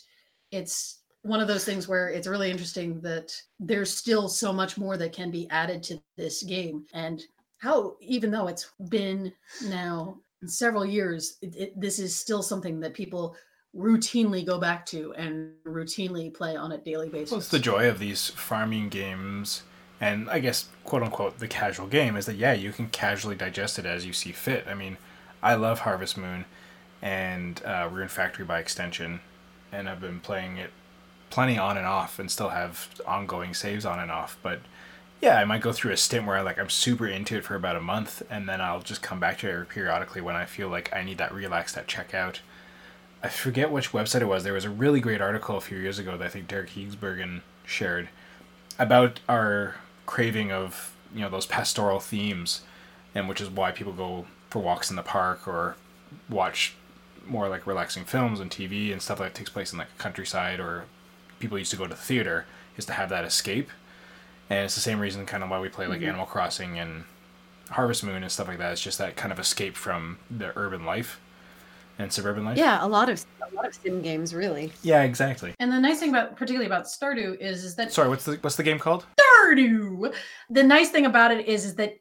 it's one of those things where it's really interesting that there's still so much more that can be added to this game and how even though it's been now several years it, it, this is still something that people routinely go back to and routinely play on a daily basis Well, the joy of these farming games, and I guess quote unquote the casual game is that yeah, you can casually digest it as you see fit. I mean, I love Harvest Moon and uh, Rune Factory by extension, and I've been playing it plenty on and off, and still have ongoing saves on and off. But yeah, I might go through a stint where I like I'm super into it for about a month, and then I'll just come back to it periodically when I feel like I need that relax, that check out. I forget which website it was. There was a really great article a few years ago that I think Derek Heemsbergen shared about our craving of you know those pastoral themes, and which is why people go for walks in the park or watch more like relaxing films and TV and stuff that takes place in like a countryside or people used to go to the theater is to have that escape. And it's the same reason kind of why we play like Mhm. Animal Crossing and Harvest Moon and stuff like that. It's just that kind of escape from the urban life and suburban life. Yeah, a lot of a lot of sim games really. Yeah, exactly. and the nice thing about particularly about stardew is, is that Sorry, what's the what's the game called? Stardew. The nice thing about it is, is that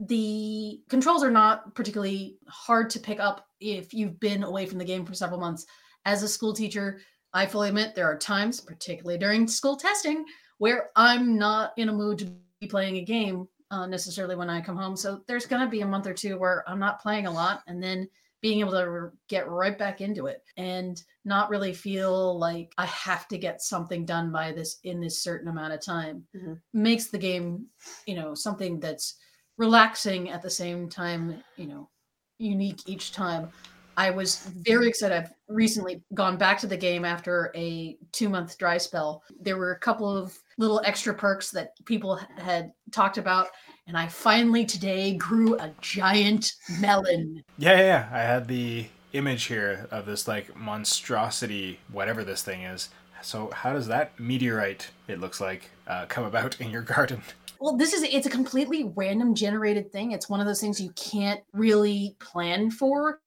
the controls are not particularly hard to pick up if you've been away from the game for several months. As a school teacher, I fully admit there are times, particularly during school testing, where I'm not in a mood to be playing a game uh, necessarily when I come home. So there's going to be a month or two where I'm not playing a lot, and then being able to r- get right back into it and not really feel like I have to get something done by this in this certain amount of time Mhm. makes the game, you know, something that's relaxing at the same time, you know, unique each time. I was very excited. I've recently gone back to the game after a two month dry spell. There were a couple of little extra perks that people had talked about, and I finally today grew a giant melon. Yeah, yeah, yeah. I had the image here of this like monstrosity, whatever this thing is. So how does that meteorite? It looks like uh, come about in your *laughs* garden. Well, this is it's a completely random generated thing. It's one of those things you can't really plan for.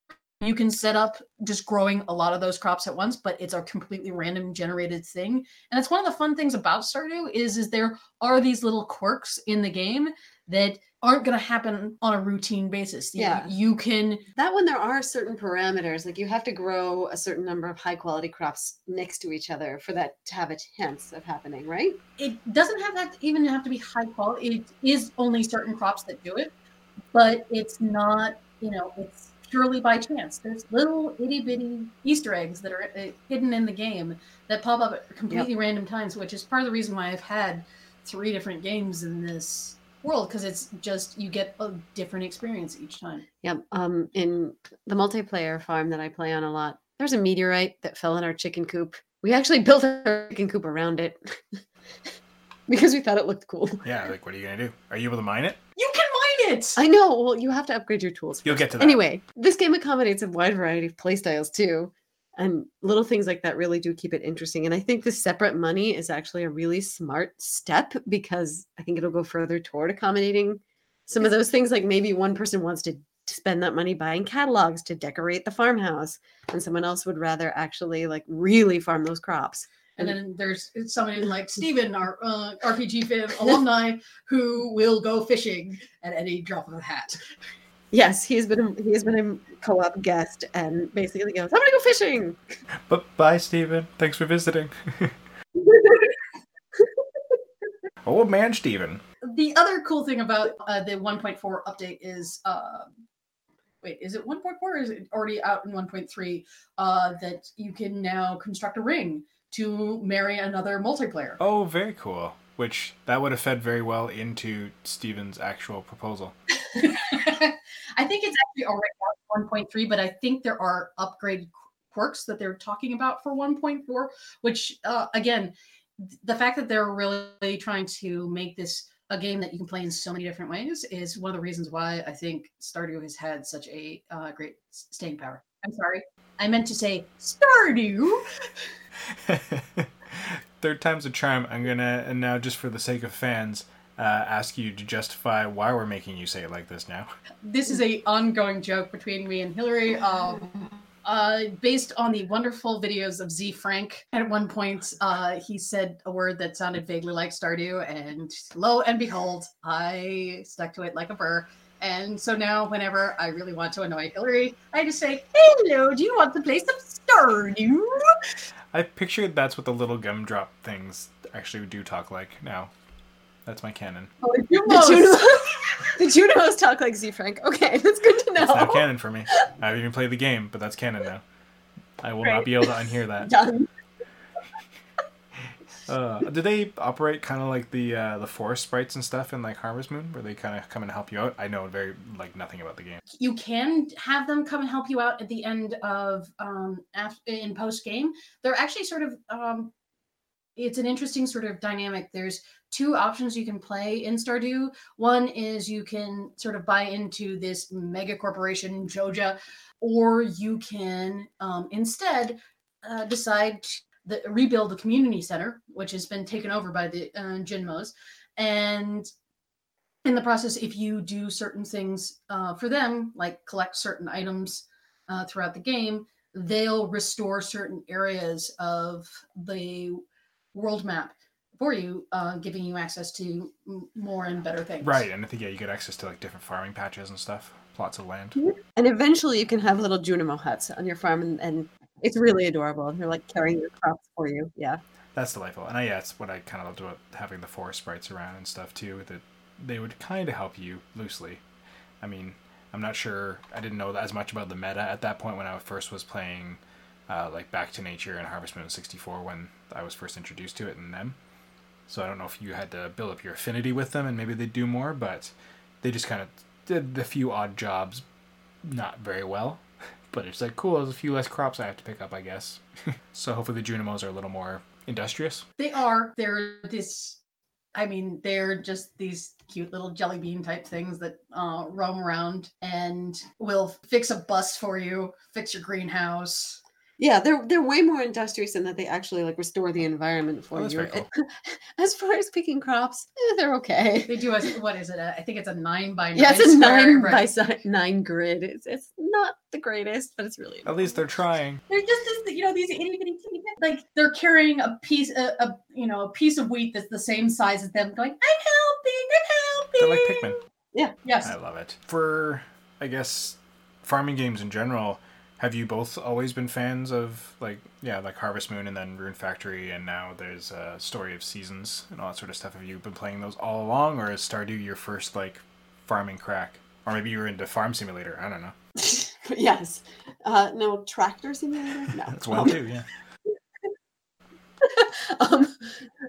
You can set up just growing a lot of those crops at once, but it's a completely random generated thing. And it's one of the fun things about Stardew is is there are these little quirks in the game that aren't going to happen on a routine basis. You- Yeah. you can That when there are certain parameters, like you have to grow a certain number of high quality crops next to each other for that to have a chance of happening, right? it doesn't have that even have to be high quality. It is only certain crops that do it, but it's not, you know, it's purely by chance. There's little itty bitty Easter eggs that are uh, hidden in the game that pop up at completely random times, which is part of the reason why I've had three different games in this world because it's just you get a different experience each time. Yep. Um, in the multiplayer farm that I play on a lot, there's a meteorite that fell in our chicken coop. We actually *laughs* built our chicken coop around it *laughs* because we thought it looked cool. Yeah, like what are you gonna do? Are you able to mine it? You can mine it. I know. Well, you have to upgrade your tools. You'll get to that. Anyway, this game accommodates a wide variety of playstyles too. And little things like that really do keep it interesting. And I think the separate money is actually a really smart step because I think it'll go further toward accommodating some of those things. Like maybe one person wants to spend that money buying catalogs to decorate the farmhouse, and someone else would rather actually like really farm those crops. And then there's somebody *laughs* like Stephen, our uh, RPG fan alumni, who will go fishing at any drop of a hat. Yes, he's been a, he has been a co-op guest and basically goes, "I'm gonna go fishing." But bye, Stephen. Thanks for visiting. *laughs* Old man Stephen. The other cool thing about uh, the 1.4 update is, uh, wait, is it 1.4 or is it already out in 1.3? Uh, that you can now construct a ring to marry another multiplayer. Oh, very cool. Which that would have fed very well into Steven's actual proposal. *laughs* I think it's actually already out 1.3, but I think there are upgraded quirks that they're talking about for 1.4, which uh, again, th- the fact that they're really trying to make this a game that you can play in so many different ways is one of the reasons why I think Stardew has had such a uh, great staying power. I'm sorry, I meant to say Stardew. *laughs* Third time's a charm. I'm gonna and now just for the sake of fans, uh, ask you to justify why we're making you say it like this now. This is a ongoing joke between me and Hillary. Um, uh, based on the wonderful videos of Ze Frank. At one point, uh, he said a word that sounded vaguely like Stardew, and lo and behold, I stuck to it like a burr. And so now, whenever I really want to annoy Hillary, I just say, "Hello, do you want to play some Stardew?" I pictured that's what the little gumdrop things actually do talk like now. That's my canon. Oh, The Junos, *laughs* the Junos talk like Ze Frank. Okay, *laughs* that's good to know. It's now canon for me. I haven't even played the game, but that's canon now. I will not be able to unhear that. *laughs* Done. Uh, do they operate kind of like the uh, the forest sprites and stuff in like Harvest Moon, where they kind of come and help you out? I know very like nothing about the game. you can have them come and help you out at the end of um af- in post game they're actually sort of um it's an interesting sort of dynamic there's two options you can play in stardew one is you can sort of buy into this mega corporation joja or you can um, instead uh, decide the, rebuild the community center which has been taken over by the uh, Junimos and in the process, if you do certain things uh, for them, like collect certain items uh, throughout the game, they'll restore certain areas of the world map for you, uh, giving you access to m- more and better things. Right, and I think yeah, you get access to like different farming patches and stuff, plots of land. And eventually you can have little Junimo huts on your farm, and, and it's really adorable. And They're like carrying your crops for you. Yeah. That's delightful, and I, yeah, it's what I kind of loved about having the forest sprites around and stuff too. That they would kind of help you loosely. I mean, I'm not sure. I didn't know as much about the meta at that point when I first was playing, uh, like Back to Nature and Harvest Moon 64 when I was first introduced to it and them. So I don't know if you had to build up your affinity with them and maybe they'd do more, but they just kind of did the few odd jobs not very well. But it's like cool. There's a few less crops I have to pick up, I guess. *laughs* so hopefully the Junimos are a little more industrious. They are. They're this. I mean, they're just these cute little jelly bean type things that uh, roam around and will fix a bus for you, fix your greenhouse. Yeah, they're they're way more industrious in that they actually like restore the environment for Oh, you. very *laughs* As far as picking crops, eh, they're okay. They do a what is it? A, I think it's a nine by nine. Yeah, it's a square, nine by nine grid. It's it's not the greatest, but it's really. At least they're trying. They're just this, you know, these itty bitty teeny like they're carrying a piece, a, a you know, a piece of wheat that's the same size as them, going, "I'm helping, I'm helping." They're like helping." Pikmin. Yes, I love it. For, I guess, farming games in general, have you both always been fans of, like, yeah, like Harvest Moon and then Rune Factory, and now there's a Story of Seasons and all that sort of stuff? Have you been playing those all along, or is Stardew your first, like, farming crack? Or maybe you were into Farm Simulator. I don't know. *laughs* yes. Uh, no tractor simulator. No. *laughs* That's Um, one too, yeah. *laughs* um,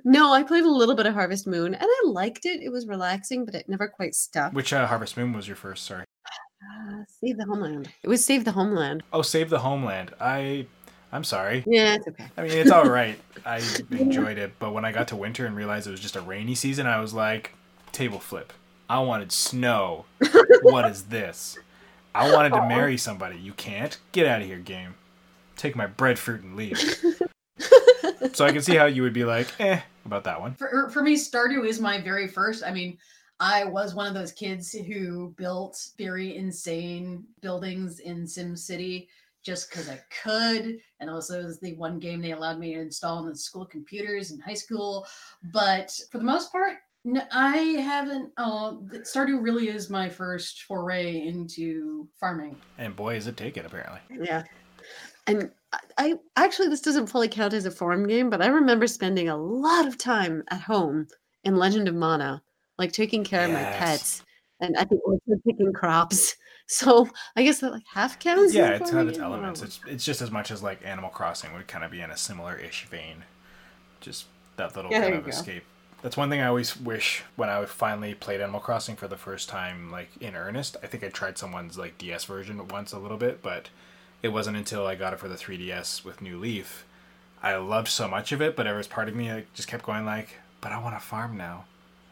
no, I played a little bit of Harvest Moon, and I liked it. It was relaxing, but it never quite stuck. Which uh, Harvest Moon was your first? Sorry. Uh, Save the Homeland. It was Save the Homeland. Oh, Save the Homeland. I, I'm sorry. Yeah, it's okay. I mean, it's all right. *laughs* I enjoyed it, but when I got to winter and realized it was just a rainy season, I was like, table flip. I wanted snow. *laughs* what is this? I wanted to marry somebody. You can't. Get out of here, game. Take my breadfruit and leave. *laughs* so I can see how you would be like, eh, about that one. for for me, Stardew is my very first. I mean, I was one of those kids who built very insane buildings in SimCity just because I could, and also it was the one game they allowed me to install on the school computers in high school. But for the most part, I haven't. Uh, Stardew really is my first foray into farming. And boy, is it taken, apparently. Yeah. And I, I actually, this doesn't fully count as a farm game, but I remember spending a lot of time at home in Legend of Mana, like taking care of my pets and at the orchard picking crops. *laughs* So I guess that like half counts. Yeah, it's farm got its? I elements. It's, it's just as much as like Animal Crossing would kind of be in a similar ish vein. Just that little Yeah, kind of you go. escape. That's one thing I always wish when I finally played Animal Crossing for the first time, like in earnest. I think I tried someone's like DS version once a little bit, but it wasn't until I got it for the 3DS with New Leaf. I loved so much of it, but there was part of me that just kept going like, but I want to farm now.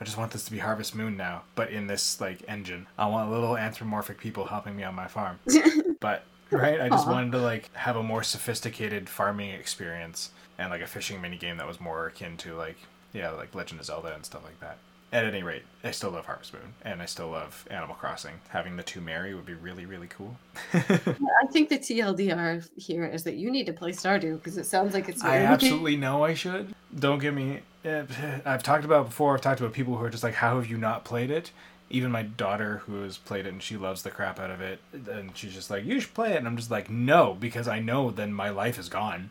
I just want this to be Harvest Moon now, but in this like engine. I want little anthropomorphic people helping me on my farm. *laughs* but right, I just Aw. wanted to like have a more sophisticated farming experience and like a fishing mini game that was more akin to like yeah, like Legend of Zelda and stuff like that. At any rate, I still love Harvest Moon and I still love Animal Crossing. Having the two marry would be really really cool. *laughs* I think the TLDR here is that you need to play Stardew because it sounds like it's. I absolutely know I should. Don't get me. eh, I've talked about before. I've talked about people who are just like, "How have you not played it?" Even my daughter, who has played it and she loves the crap out of it, and she's just like, "You should play it," and I'm just like, "No," because I know then my life is gone.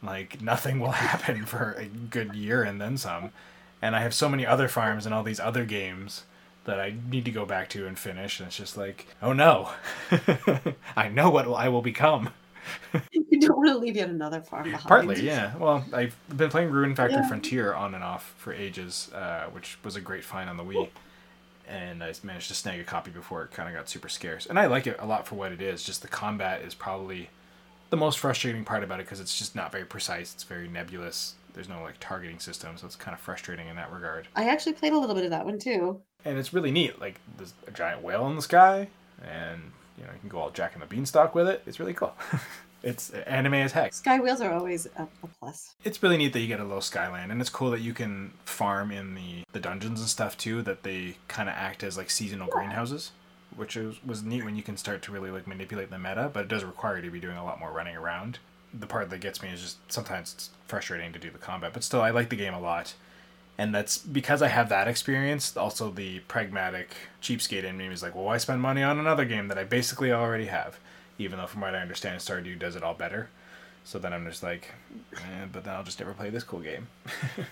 Like nothing will *laughs* happen for a good year and then some, and I have so many other farms and all these other games that I need to go back to and finish. And it's just like, oh no, *laughs* I know what I will become. *laughs* you don't want to leave yet another farm behind. Partly, yeah. Well, I've been playing Rune Factory Yeah. Frontier on and off for ages, uh, which was a great find on the Wii. And I managed to snag a copy before it kind of got super scarce. And I like it a lot for what it is. Just the combat is probably the most frustrating part about it because it's just not very precise. It's very nebulous. There's no like targeting system, so it's kind of frustrating in that regard. I actually played a little bit of that one too. And it's really neat. Like there's a giant whale in the sky, and you know you can go all Jack and the Beanstalk with it. It's really cool. *laughs* it's uh, anime as heck. Sky wheels are always a, a plus. it's really neat that you get a little skyland and it's cool that you can farm in the the dungeons and stuff too that they kind of act as like seasonal greenhouses which is, was neat when you can start to really like manipulate the meta but it does require you to be doing a lot more running around the part that gets me is just sometimes it's frustrating to do the combat but still i like the game a lot and that's because i have that experience also the pragmatic cheapskate in me is like well why spend money on another game that i basically already have even though from what i understand stardew does it all better so then I'm just like, eh, but then I'll just never play this cool game. *laughs*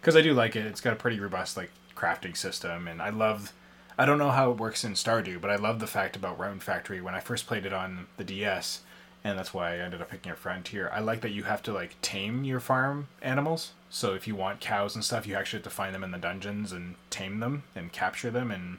Because I do like it. It's got a pretty robust like crafting system, and I love. I don't know how it works in Stardew, but I love the fact about Rune Factory when I first played it on the DS, and that's why I ended up picking up Frontier. I like that you have to like tame your farm animals. So if you want cows and stuff, you actually have to find them in the dungeons and tame them and capture them and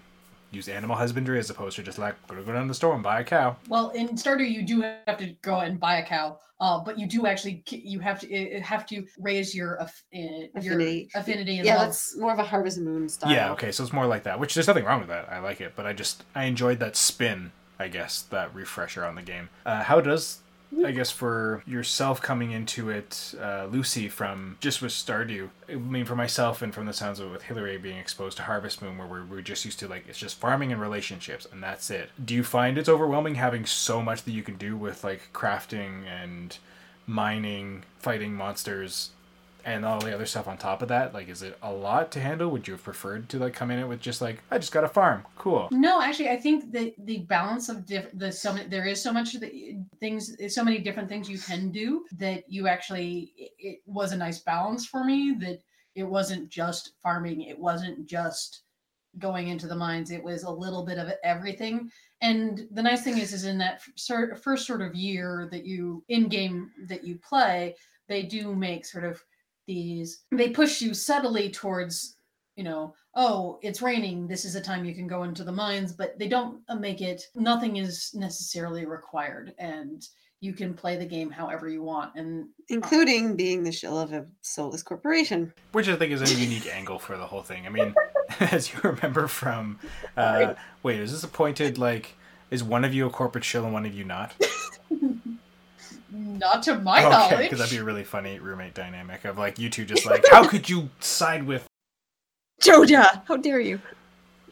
use animal husbandry as opposed to just like go go down to the store and buy a cow. Well, in starter you do have to go and buy a cow, uh, but you do actually you have to uh, have to raise your aff- uh, your Affinity. affinity and Yeah, love. that's more of a Harvest Moon style. Yeah, okay, so it's more like that, which there's nothing wrong with that. I like it, but I just I enjoyed that spin, I guess, that refresher on the game. Uh, how does I guess for yourself coming into it, uh, Lucy, from just with Stardew. I mean, for myself and from the sounds of it with Hillary being exposed to Harvest Moon, where we're, we're just used to like it's just farming and relationships, and that's it. Do you find it's overwhelming having so much that you can do with like crafting and mining, fighting monsters, and all the other stuff on top of that? Like, is it a lot to handle? Would you have preferred to like come in it with just like I just got a farm, cool? No, actually, I think the the balance of diff- the so there is so much things, so many different things you can do that you actually it, it was a nice balance for me. That it wasn't just farming, it wasn't just going into the mines. It was a little bit of everything. And the nice thing is, is in that first sort of year that you in game that you play, they do make sort of these. They push you subtly towards you know, oh, it's raining. This is a time you can go into the mines, but they don't uh, make it, nothing is necessarily required. And you can play the game however you want. And Including being the shell of a soulless corporation. Which I think is a unique *laughs* angle for the whole thing. I mean, *laughs* as you remember from, uh, wait, is this appointed like? Is one of you a corporate shill and one of you not? *laughs* not to my okay, knowledge. because that'd be a really funny roommate dynamic of like you two just like, *laughs* how could you side with? Joja! How dare you?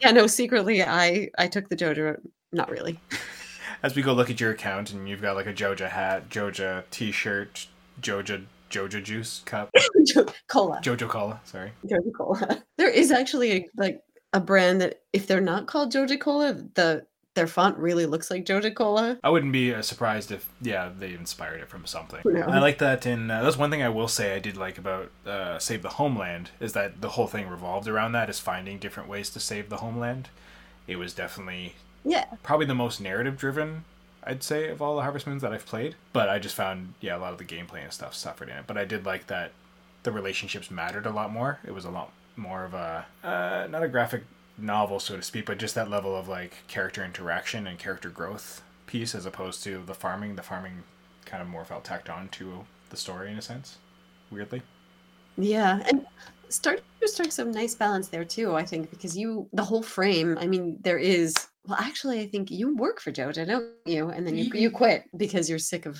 Yeah, no, secretly I I took the Joja. Not really. *laughs* As we go look at your account and you've got like a Joja hat, Joja T-shirt, Joja Joja juice cup, *laughs* Jo- Cola. Jojo cola. Sorry. Joja Cola. There is actually a, like a brand that if they're not called Joja Cola, the their font really looks like Joja Cola. I wouldn't be uh, surprised if yeah they inspired it from something. Knows? I like that in uh, that's one thing I will say I did like about uh, Save the Homeland is that the whole thing revolved around that is finding different ways to save the homeland. It was definitely Yeah. probably the most narrative driven I'd say of all the Harvest Moons that I've played. But I just found yeah a lot of the gameplay and stuff suffered in it. But I did like that the relationships mattered a lot more. It was a lot more of a uh, not a graphic novel so to speak, but just that level of like character interaction and character growth piece as opposed to the farming. The farming kind of more felt tacked on to the story in a sense. Weirdly. Yeah, and Stardew strikes some nice balance there too, I think, because you the whole frame. I mean, there is. Well, actually, I think you work for Joja, don't you? And then you you quit because you're sick of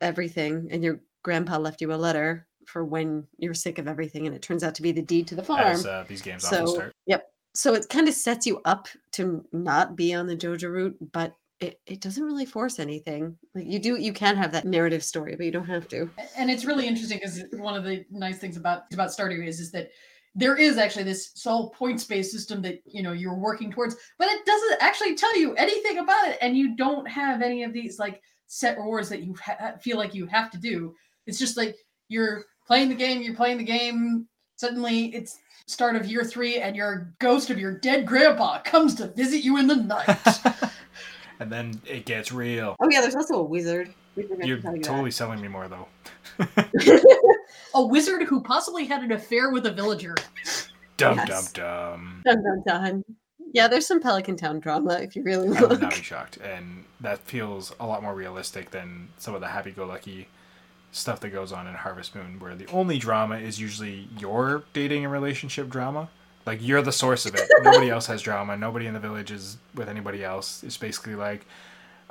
everything, and your grandpa left you a letter for when you're sick of everything, and it turns out to be the deed to the farm. As uh, these games often so start. yep. So it kind of sets you up to not be on the Joja route, but it, it doesn't really force anything. Like you do, you can have that narrative story, but you don't have to. and it's really interesting because one of the nice things about about Stardew is is that there is actually this sole points based system that you know you're working towards, but it doesn't actually tell you anything about it, and you don't have any of these like set rewards that you ha- feel like you have to do. It's just like you're playing the game, you're playing the game. Suddenly, it's start of year three, and your ghost of your dead grandpa comes to visit you in the night. *laughs* and then it gets real. Oh yeah, there's also a wizard. We forgot to You're tell that. totally selling me more though. *laughs* a wizard who possibly had an affair with a villager. Dum Yes. dum dum. Dun, dun, dun. Yeah, there's some Pelican Town drama if you really look. I would not be shocked, and that feels a lot more realistic than some of the happy-go-lucky stuff that goes on in Harvest Moon, where the only drama is usually your dating and relationship drama. Like you're the source of it. *laughs* Nobody else has drama. Nobody in the village is with anybody else. It's basically like,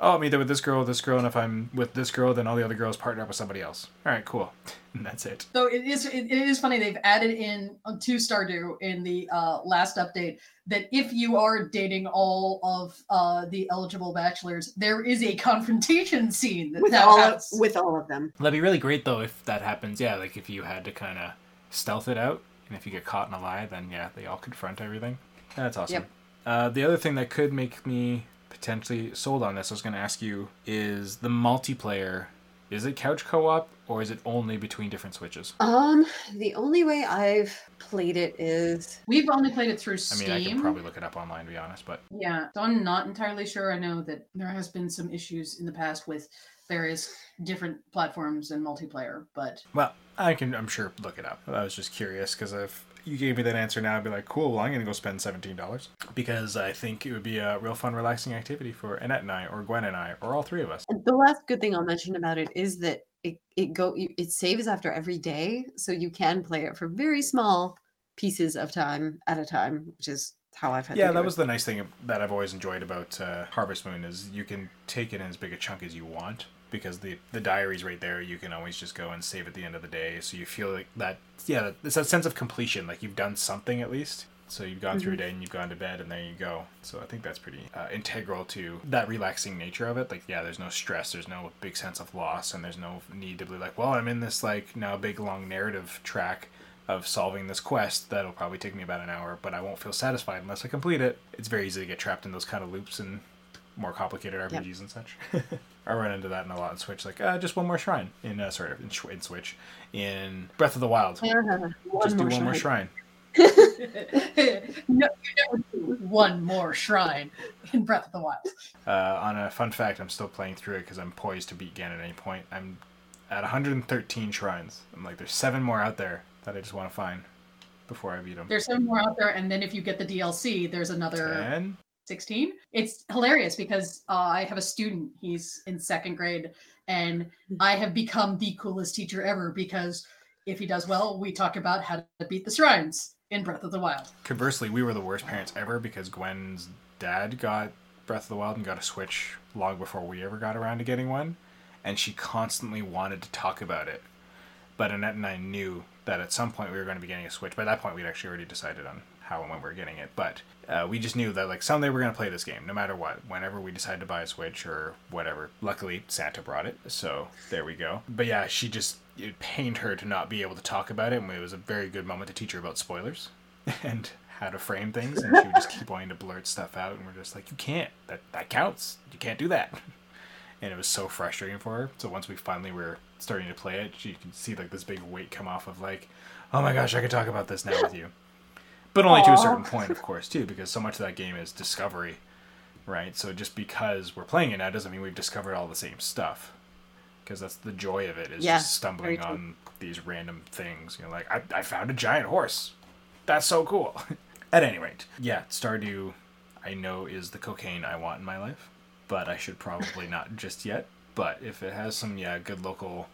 oh, I'm either with this girl or this girl, and if I'm with this girl, then all the other girls partner up with somebody else. All right, cool, *laughs* and that's it. So it is it, it is funny they've added in uh, to Stardew in the uh, last update that if you are dating all of uh, the eligible bachelors, there is a confrontation scene that with now all of, has- with all of them. That'd be really great though if that happens. Yeah, like if you had to kind of stealth it out, and if you get caught in a lie, then yeah, they all confront everything. That's awesome. Yep. Uh, the other thing that could make me potentially sold on this, I was going to ask you, is the multiplayer. Is it couch co-op or is it only between different switches? Um, the only way I've played it is We've only played it through Steam. I Steam. mean, I can probably look it up online to be honest, but Yeah, so I'm not entirely sure. I know that there has been some issues in the past with various different platforms and multiplayer, but well, I can I'm sure look it up. I was just curious because if you gave me that answer now, I'd be like, cool. Well, I'm gonna go spend seventeen dollars because I think it would be a real fun, relaxing activity for Annette and I, or Gwen and I, or all three of us. The last good thing I'll mention about it is that it it go it saves after every day, so you can play it for very small pieces of time at a time, which is how I've had. Yeah, that it. was the nice thing that I've always enjoyed about uh, Harvest Moon is you can take it in as big a chunk as you want because the the diary's right there. You can always just go and save at the end of the day, so you feel like that. Yeah, it's that sense of completion, like you've done something at least. So you've gone through a day and you've gone to bed, and there you go. So I think that's pretty uh, integral to that relaxing nature of it. Like, yeah, there's no stress, there's no big sense of loss, and there's no need to be like, well, I'm in this like now big long narrative track of solving this quest that'll probably take me about an hour, but I won't feel satisfied unless I complete it. It's very easy to get trapped in those kind of loops and more complicated RPGs and such. *laughs* I run into that in a lot in Switch, like uh, just one more shrine in uh, sorry in, in Switch in Breath of the Wild. *laughs* one just do more one more shrine. shrine. *laughs* no, you never do one more shrine in Breath of the Wild. Uh, on a fun fact, I'm still playing through it because I'm poised to beat Gan at any point. I'm at 113 shrines. I'm like, there's seven more out there that I just want to find before I beat them. There's some more out there, and then if you get the DLC, there's another Ten. 16. It's hilarious because uh, I have a student, he's in second grade, and I have become the coolest teacher ever because if he does well, we talk about how to beat the shrines in Breath of the Wild. Conversely, we were the worst parents ever because Gwen's dad got Breath of the Wild and got a Switch long before we ever got around to getting one, and she constantly wanted to talk about it. But Annette and I knew that at some point we were going to be getting a Switch. By that point, we'd actually already decided on how and when we are getting it. But uh, we just knew that like someday we're to play this game, no matter what. Whenever we decide to buy a Switch or whatever. Luckily, Santa brought it, so there we go. But yeah, she just it pained her to not be able to talk about it, and it was a very good moment to teach her about spoilers *laughs* and how to frame things. And she would just keep wanting to blurt stuff out, and we're just like, you can't. That that counts. You can't do that. *laughs* And it was so frustrating for her. So once we finally were starting to play it, she could see like this big weight come off of like, oh my gosh, I could talk about this now with you. But only to a certain point, of course, too, because so much of that game is discovery, right? So just because we're playing it now doesn't mean we've discovered all the same stuff. Because that's the joy of it is Yeah, just stumbling on these random things. You know, like I, I found a giant horse. That's so cool. *laughs* At any rate, yeah, Stardew, I know is the cocaine I want in my life, but I should probably not just yet. But if it has some yeah good local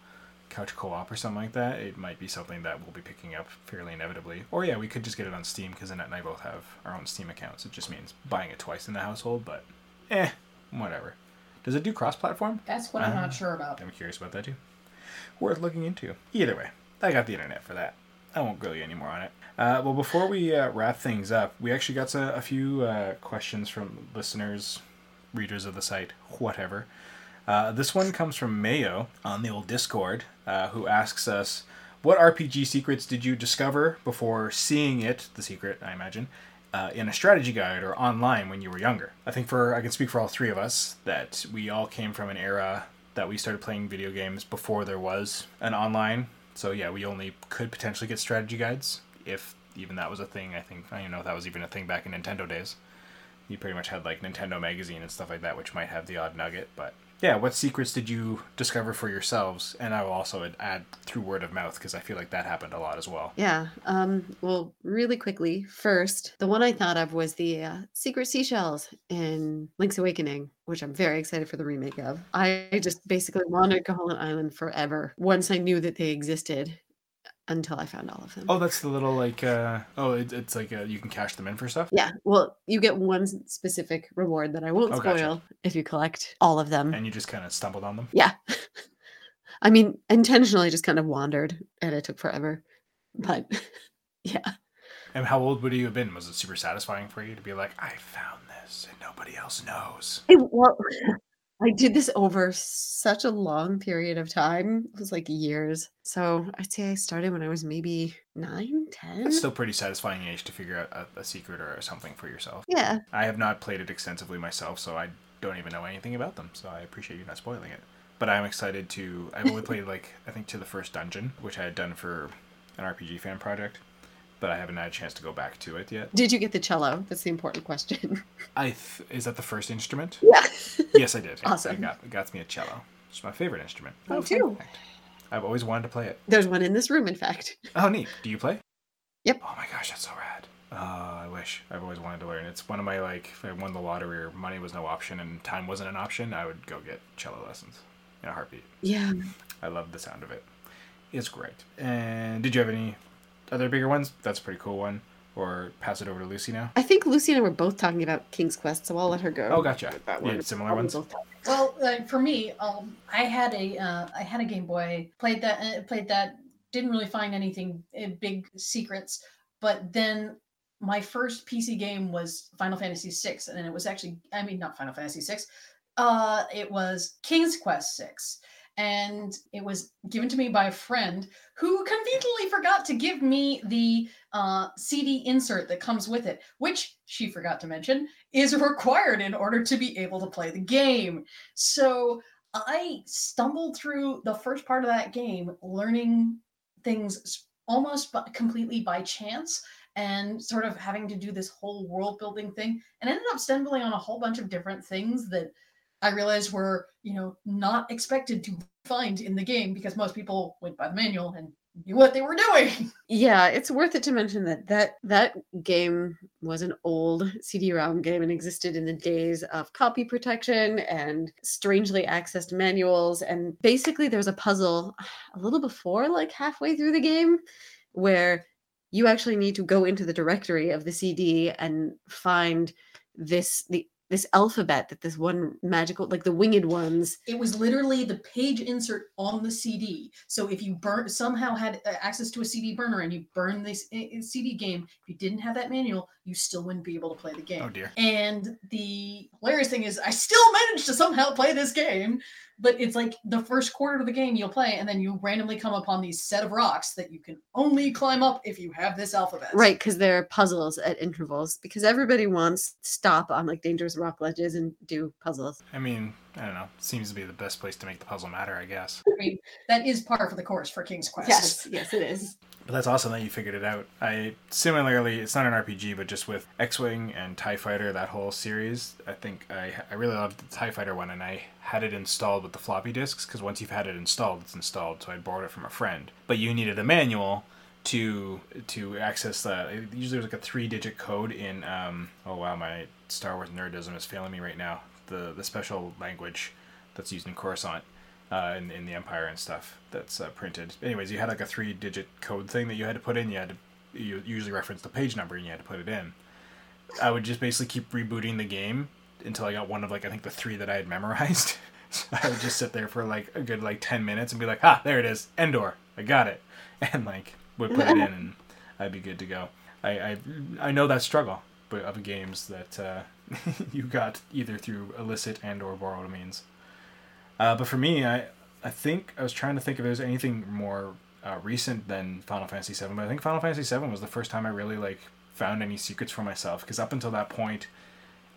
couch co-op or something like that, it might be something that we'll be picking up fairly inevitably. Or yeah, we could just get it on Steam because Annette and I both have our own Steam accounts. It just means buying it twice in the household, but eh, whatever. Does it do cross-platform? That's what I'm Uh, not sure about. I'm curious about that too. Worth looking into. Either way, I got the internet for that. I won't grill you anymore on it. Uh, well, before we uh, wrap things up, we actually got a, a few uh, questions from listeners, readers of the site, whatever. Uh, this one comes from Mayo on the old Discord, uh, who asks us, "What RPG secrets did you discover before seeing it, the secret, I imagine, uh, in a strategy guide or online when you were younger?" I think for I can speak for all three of us that we all came from an era that we started playing video games before there was an online. So yeah, we only could potentially get strategy guides if even that was a thing. I think I don't know if that was even a thing back in Nintendo days. You pretty much had like Nintendo magazine and stuff like that, which might have the odd nugget, but yeah, what secrets did you discover for yourselves? And I will also add through word of mouth because I feel like that happened a lot as well. Yeah. Um, well, really quickly, first, the one I thought of was the uh, secret seashells in Link's Awakening, which I'm very excited for the remake of. I just basically wandered Koholint Island forever once I knew that they existed until I found all of them. Oh, that's the little like uh oh, it, it's like uh, you can cash them in for stuff. Yeah, well, you get one specific reward that I won't Oh, spoil gotcha. if you collect all of them. And you just kind of stumbled on them. Yeah. *laughs* I mean, intentionally just kind of wandered and it took forever. But *laughs* yeah. And how old would you have been? Was it super satisfying for you to be like, I found this and nobody else knows? It, well, *laughs* I did this over such a long period of time. It was like years. So I'd say I started when I was maybe nine, ten. It's still pretty satisfying age to figure out a, a secret or something for yourself. Yeah. I have not played it extensively myself, so I don't even know anything about them. So I appreciate you not spoiling it. But I'm excited to. I've only *laughs* played like I think to the first dungeon, which I had done for an RPG fan project, but I haven't had a chance to go back to it yet. Did you get the cello? That's the important question. *laughs* I th- is that the first instrument? yeah. Yes, I did. I Awesome. got got me a cello. It's my favorite instrument. Me fun too. I've always wanted to play it. There's one in this room, in fact. Oh, neat. Do you play? Yep. Oh my gosh, that's so rad. Uh, I wish. I've always wanted to learn. It's one of my like. If I won the lottery or money was no option and time wasn't an option, I would go get cello lessons in a heartbeat. Yeah. I love the sound of it. It's great. And did you have any other bigger ones? That's a pretty cool one. Or pass it over to Lucy now. I think Lucy and I were both talking about King's Quest, so I'll let her go. Oh, gotcha. with that Yeah, one. similar I'll ones? Well, uh, for me, um, I had a uh, I had a Game Boy. Played that. Uh, played that. Didn't really find anything uh, big secrets. But then my first PC game was Final Fantasy VI, and it was actually I mean not Final Fantasy VI. Uh, it was King's Quest VI, and it was given to me by a friend who conveniently forgot to give me the uh, CD insert that comes with it, which she forgot to mention is required in order to be able to play the game. So I stumbled through the first part of that game, learning things almost completely by chance and sort of having to do this whole world building thing and ended up stumbling on a whole bunch of different things that I realized we were, you know, not expected to find in the game because most people went by the manual and knew what they were doing. *laughs* Yeah, it's worth it to mention that that that game was an old CD-ROM game and existed in the days of copy protection and strangely accessed manuals. And basically, there's a puzzle a little before, like halfway through the game, where you actually need to go into the directory of the CD and find this the this alphabet that this one magical like the winged ones it was literally the page insert on the CD. So if you burn somehow had uh, access to a CD burner and you burn this uh, uh, CD game, if you didn't have that manual, you still wouldn't be able to play the game. Oh dear. And the hilarious thing is, I still managed to somehow play this game, but it's like the first quarter of the game you'll play, and then you randomly come upon these set of rocks that you can only climb up if you have this alphabet. Right, because there are puzzles at intervals. Because everybody wants to stop on like dangerous rock ledges and do puzzles. I mean, I don't know. Seems to be the best place to make the puzzle matter, I guess. I mean, that is par for the course for King's Quest. Yes, yes, it is. But that's awesome that you figured it out. I similarly, it's not an RPG, but just with X-wing and Tie Fighter, that whole series, I think I I really loved the Tie Fighter one, and I had it installed with the floppy disks because once you've had it installed, it's installed. So I borrowed it from a friend, but you needed a manual to to access that. It usually was like a three-digit code in. Um, oh wow, my Star Wars nerdism is failing me right now. The the special language that's used in Coruscant uh, in, in the Empire and stuff that's uh, printed. Anyways, you had like a three digit code thing that you had to put in. You had to you usually reference the page number and you had to put it in. I would just basically keep rebooting the game until I got one of like I think the three that I had memorized. *laughs* so I would just sit there for like a good like ten minutes and be like, ah, there it is, Endor, I got it, *laughs* and like would put it in and I'd be good to go. I I, I know that struggle, but of games that uh, *laughs* you got either through illicit and or borrowed means. Uh, but for me, I I think I was trying to think if there's anything more uh, recent than Final Fantasy VII, but I think Final Fantasy VII was the first time I really like found any secrets for myself because up until that point,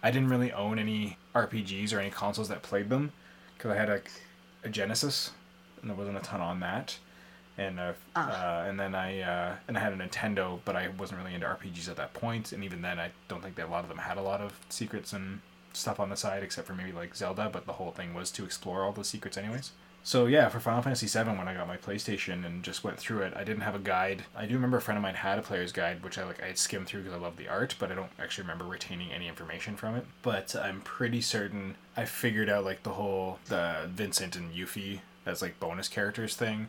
I didn't really own any RPGs or any consoles that played them because I had a, a Genesis and there wasn't a ton on that. And uh, Ah. uh, and then I uh, and I had a Nintendo, but I wasn't really into RPGs at that point. And even then, I don't think that a lot of them had a lot of secrets and stuff on the side, except for maybe like Zelda. But the whole thing was to explore all the secrets, anyways. So yeah, for Final Fantasy VII, when I got my PlayStation and just went through it, I didn't have a guide. I do remember a friend of mine had a player's guide, which I like. I skimmed through because I love the art, but I don't actually remember retaining any information from it. But I'm pretty certain I figured out like the whole the Vincent and Yuffie as like bonus characters thing.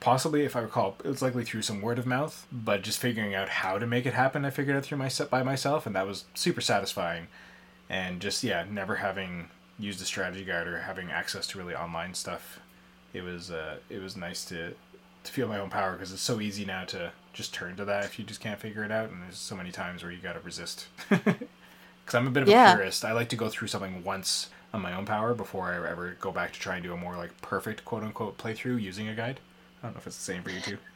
Possibly, if I recall, it was likely through some word of mouth, but just figuring out how to make it happen, I figured out through my by myself, and that was super satisfying. And just yeah, never having used a strategy guide or having access to really online stuff, it was uh, it was nice to to feel my own power because it's so easy now to just turn to that if you just can't figure it out, and there's so many times where you gotta resist. *laughs* Because I'm a bit of Yeah. a purist, I like to go through something once on my own power before I ever go back to try and do a more like perfect quote unquote playthrough using a guide. I don't know if it's the same for you too. *laughs*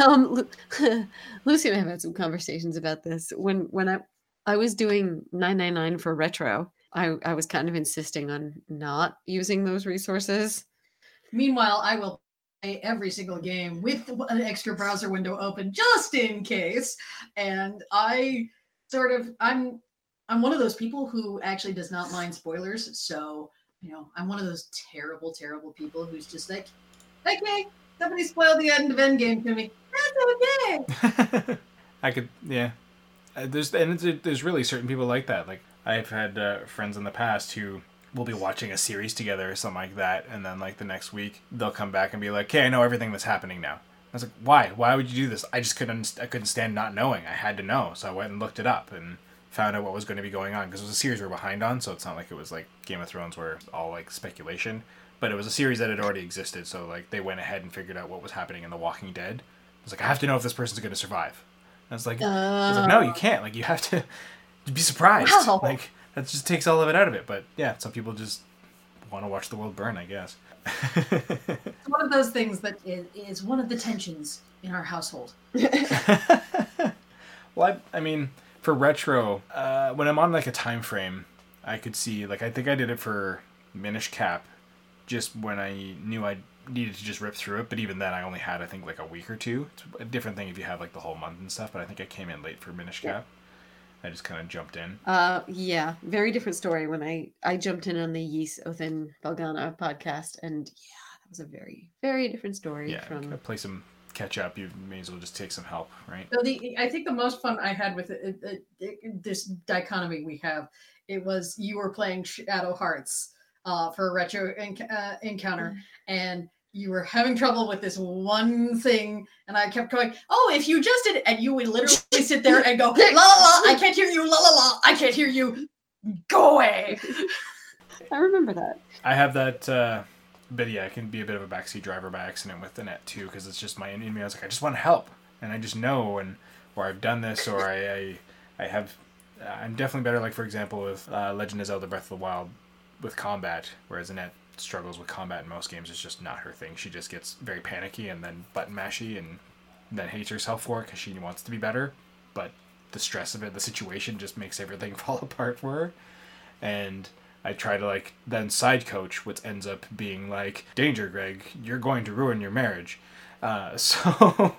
Um, Lu- *laughs* Lucy and I have had some conversations about this. When when I I was doing 999 for retro, I I was kind of insisting on not using those resources. Meanwhile, I will play every single game with an extra browser window open just in case. And I sort of I'm I'm one of those people who actually does not mind spoilers. So, you know, I'm one of those terrible, terrible people who's just like, okay, somebody spoiled the end of Endgame to me. That's okay. *laughs* I could, yeah. Uh, there's and there's really certain people like that. Like I've had uh, friends in the past who will be watching a series together or something like that, and then like the next week they'll come back and be like, "Okay, I know everything that's happening now." I was like, "Why? Why would you do this?" I just couldn't. I couldn't stand not knowing. I had to know, so I went and looked it up and found out what was going to be going on because it was a series we we're behind on. So it's not like it was like Game of Thrones where it's all like speculation, but it was a series that had already existed. So like they went ahead and figured out what was happening in The Walking Dead. I was like, I have to know if this person's going to survive. I was like, I was like, no, you can't. Like, you have to be surprised. Wow. *laughs* Like, that just takes all of it out of it. But yeah, some people just want to watch the world burn, I guess. It's one of those things that is, is one of the tensions in our household. *laughs* well, I, I mean, for retro, uh, when I'm on like a time frame, I could see like I think I did it for Minish Cap, just when I knew I needed to just rip through it. But even then, I only had I think like a week or two. It's a different thing if you have like the whole month and stuff. But I think I came in late for Minish Cap. I just kind of jumped in. Uh, yeah, very different story. When I I jumped in on the Ys Oath in Felghana podcast, and yeah, that was a very very different story Yeah, from. gotta play some catch up. You may as well just take some help, right? So the I think the most fun I had with it, it, it, this dichotomy we have, it was you were playing Shadow Hearts uh, for a retro enc- uh, encounter, and you were having trouble with this one thing, and I kept going, "Oh, if you just did," it," and you would literally sit there and go, *laughs* "La la la, I can't hear you, la la la, I can't hear you, go away." I remember that. I have that, uh, but yeah, I can be a bit of a backseat driver by accident with Annette too, because it's just my in me. I was like, I just want to help, and I just know, and or I've done this, or I, I, I have. I'm definitely better. Like for example, with uh, Legend of Zelda: Breath of the Wild, with combat, whereas Annette struggles with combat in most games. It's just not her thing. She just gets very panicky and then button mashy, and then hates herself for it because she wants to be better, but the stress of it, the situation, just makes everything *laughs* fall apart for her, and. I try to like then side coach, which ends up being like, "Danger, Greg! You're going to ruin your marriage." Uh, *laughs* so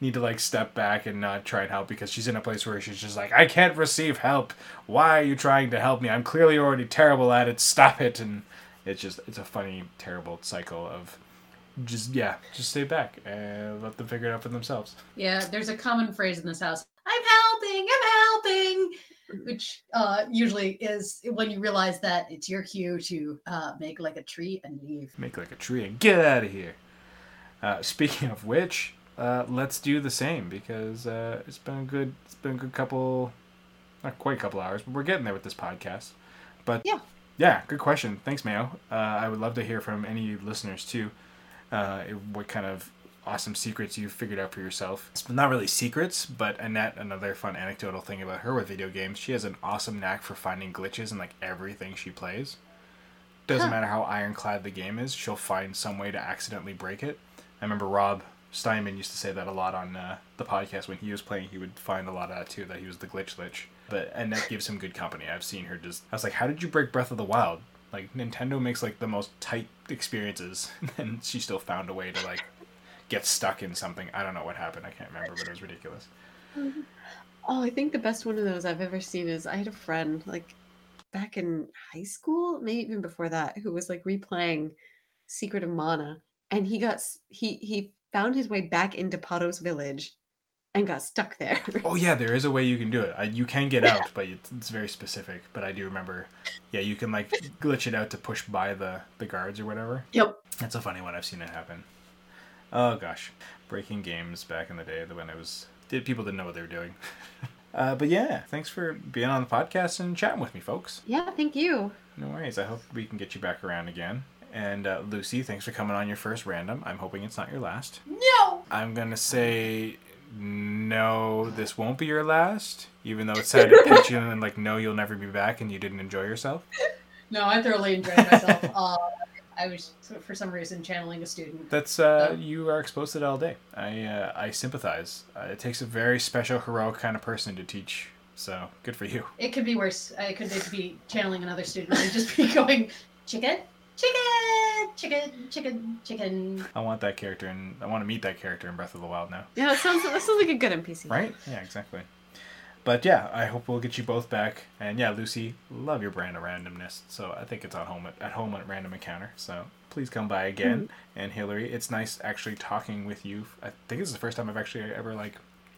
need to like step back and not try and help because she's in a place where she's just like, "I can't receive help. Why are you trying to help me? I'm clearly already terrible at it. Stop it!" And it's just it's a funny, terrible cycle of just yeah, just stay back and let them figure it out for themselves. Yeah, there's a common phrase in this house. I'm helping, I'm helping. which uh, usually is when you realize that it's your cue to uh, make like a tree and leave. Make like a tree and get out of here. Uh, speaking of which, uh, let's do the same because uh, it's been a good it's been a good couple not quite a couple hours, but we're getting there with this podcast. But Yeah. yeah, good question. Thanks, Mayo. Uh, I would love to hear from any listeners too. Uh, what kind of awesome secrets you've figured out for yourself? It's not really secrets, but Annette, another fun anecdotal thing about her with video games, she has an awesome knack for finding glitches in like everything she plays. Doesn't Huh. matter how ironclad the game is, she'll find some way to accidentally break it. I remember Rob Steinman used to say that a lot on uh, the podcast when he was playing. He would find a lot of that too, that he was the glitch lich. But and that gives him good company. I've seen her just. I was like, how did you break Breath of the Wild? Like Nintendo makes like the most tight experiences, *laughs* and she still found a way to like get stuck in something. I don't know what happened. I can't remember, but it was ridiculous. *laughs* Oh, I think the best one of those I've ever seen is I had a friend like back in high school, maybe even before that, who was like replaying Secret of Mana, and he got he he found his way back into Potos Village, and got stuck there. *laughs* Oh yeah, there is a way you can do it. I, you can get out, but it's, it's very specific. But I do remember, yeah, you can like glitch it out to push by the the guards or whatever. yep. That's a funny one. I've seen it happen. Oh gosh, breaking games back in the day when it was did people didn't know what they were doing. *laughs* uh, but yeah, thanks for being on the podcast and chatting with me, folks. Yeah, thank you. No worries. I hope we can get you back around again. And uh, Lucy, thanks for coming on your first random. I'm hoping it's not your last. No. I'm gonna say no. This won't be your last, even though it sounded pitchy and like no, you'll never be back, and you didn't enjoy yourself. No, I thoroughly enjoyed myself. uh, *laughs* I was for some reason channeling a student. That's uh, you are exposed to it all day. I uh, I sympathize. Uh, it takes a very special, heroic kind of person to teach. So good for you. It could be worse. I could be channeling another student and just be *laughs* going chicken, chicken, chicken, chicken, chicken. I want that character, and I want to meet that character in Breath of the Wild now. Yeah, that sounds that sounds like a good NPC. Right? Yeah, exactly. But yeah, I hope we'll get you both back. And yeah, Lucy, love your brand of randomness. So I think it's at home at, at home at Random Encounter. So please come by again. Mm-hmm. And Hillary, it's nice actually talking with you. I think this is the first time I've actually ever like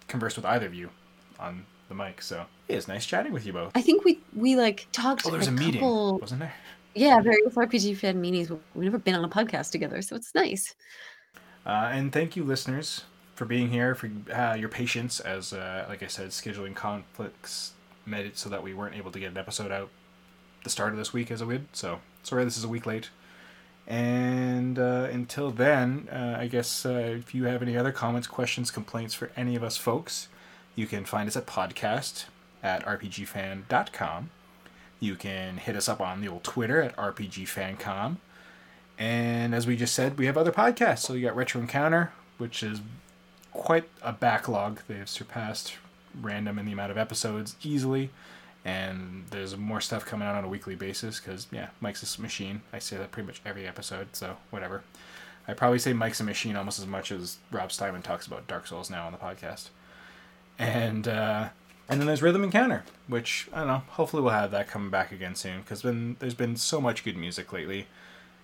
conversed with either of you on the mic. So yeah, it's nice chatting with you both. I think we we like talked. Oh, there was a a meeting, couple- wasn't there? Yeah, various RPG fan meetings. We've never been on a podcast together, so it's nice. Uh, and thank you, listeners, for being here, for uh, your patience as, uh, like I said, scheduling conflicts made it so that we weren't able to get an episode out the start of this week as a would. So sorry this is a week late. And uh, until then, uh, I guess uh, if you have any other comments, questions, complaints for any of us folks, you can find us at podcast at rpgfan.com. You can hit us up on the old Twitter at rpgfancom. And as we just said, we have other podcasts. So you got Retro Encounter, which is quite a backlog. They've surpassed random in the amount of episodes easily. And there's more stuff coming out on a weekly basis because, yeah, Mike's a machine. I say that pretty much every episode, so whatever. I probably say Mike's a machine almost as much as Rob Steinman talks about Dark Souls now on the podcast. And uh, and then there's Rhythm Encounter, which I don't know. Hopefully we'll have that coming back again soon because been there's been so much good music lately.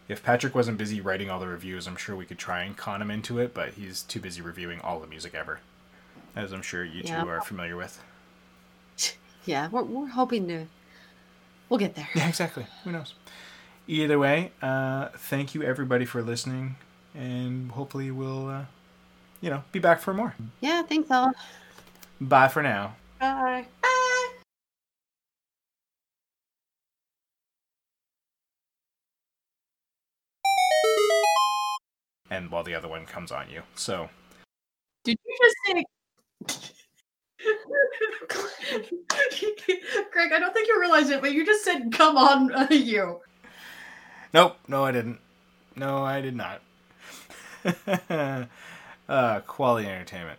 If Patrick wasn't busy writing all the reviews, I'm sure we could try and con him into it, but he's too busy reviewing all the music ever, as I'm sure you Yeah. two are familiar with. *laughs* Yeah, we're we're hoping to. We'll get there. Yeah, exactly. Who knows? Either way, uh, thank you everybody for listening, and hopefully we'll, uh, you know, be back for more. Yeah, thanks all. Bye for now. Bye. And while the other one comes on you, so Did you just say? *laughs* Greg, I don't think you realize it, but you just said "come on, *laughs* uh, you." nope, no, I didn't. No, I did not. *laughs* uh, quality entertainment.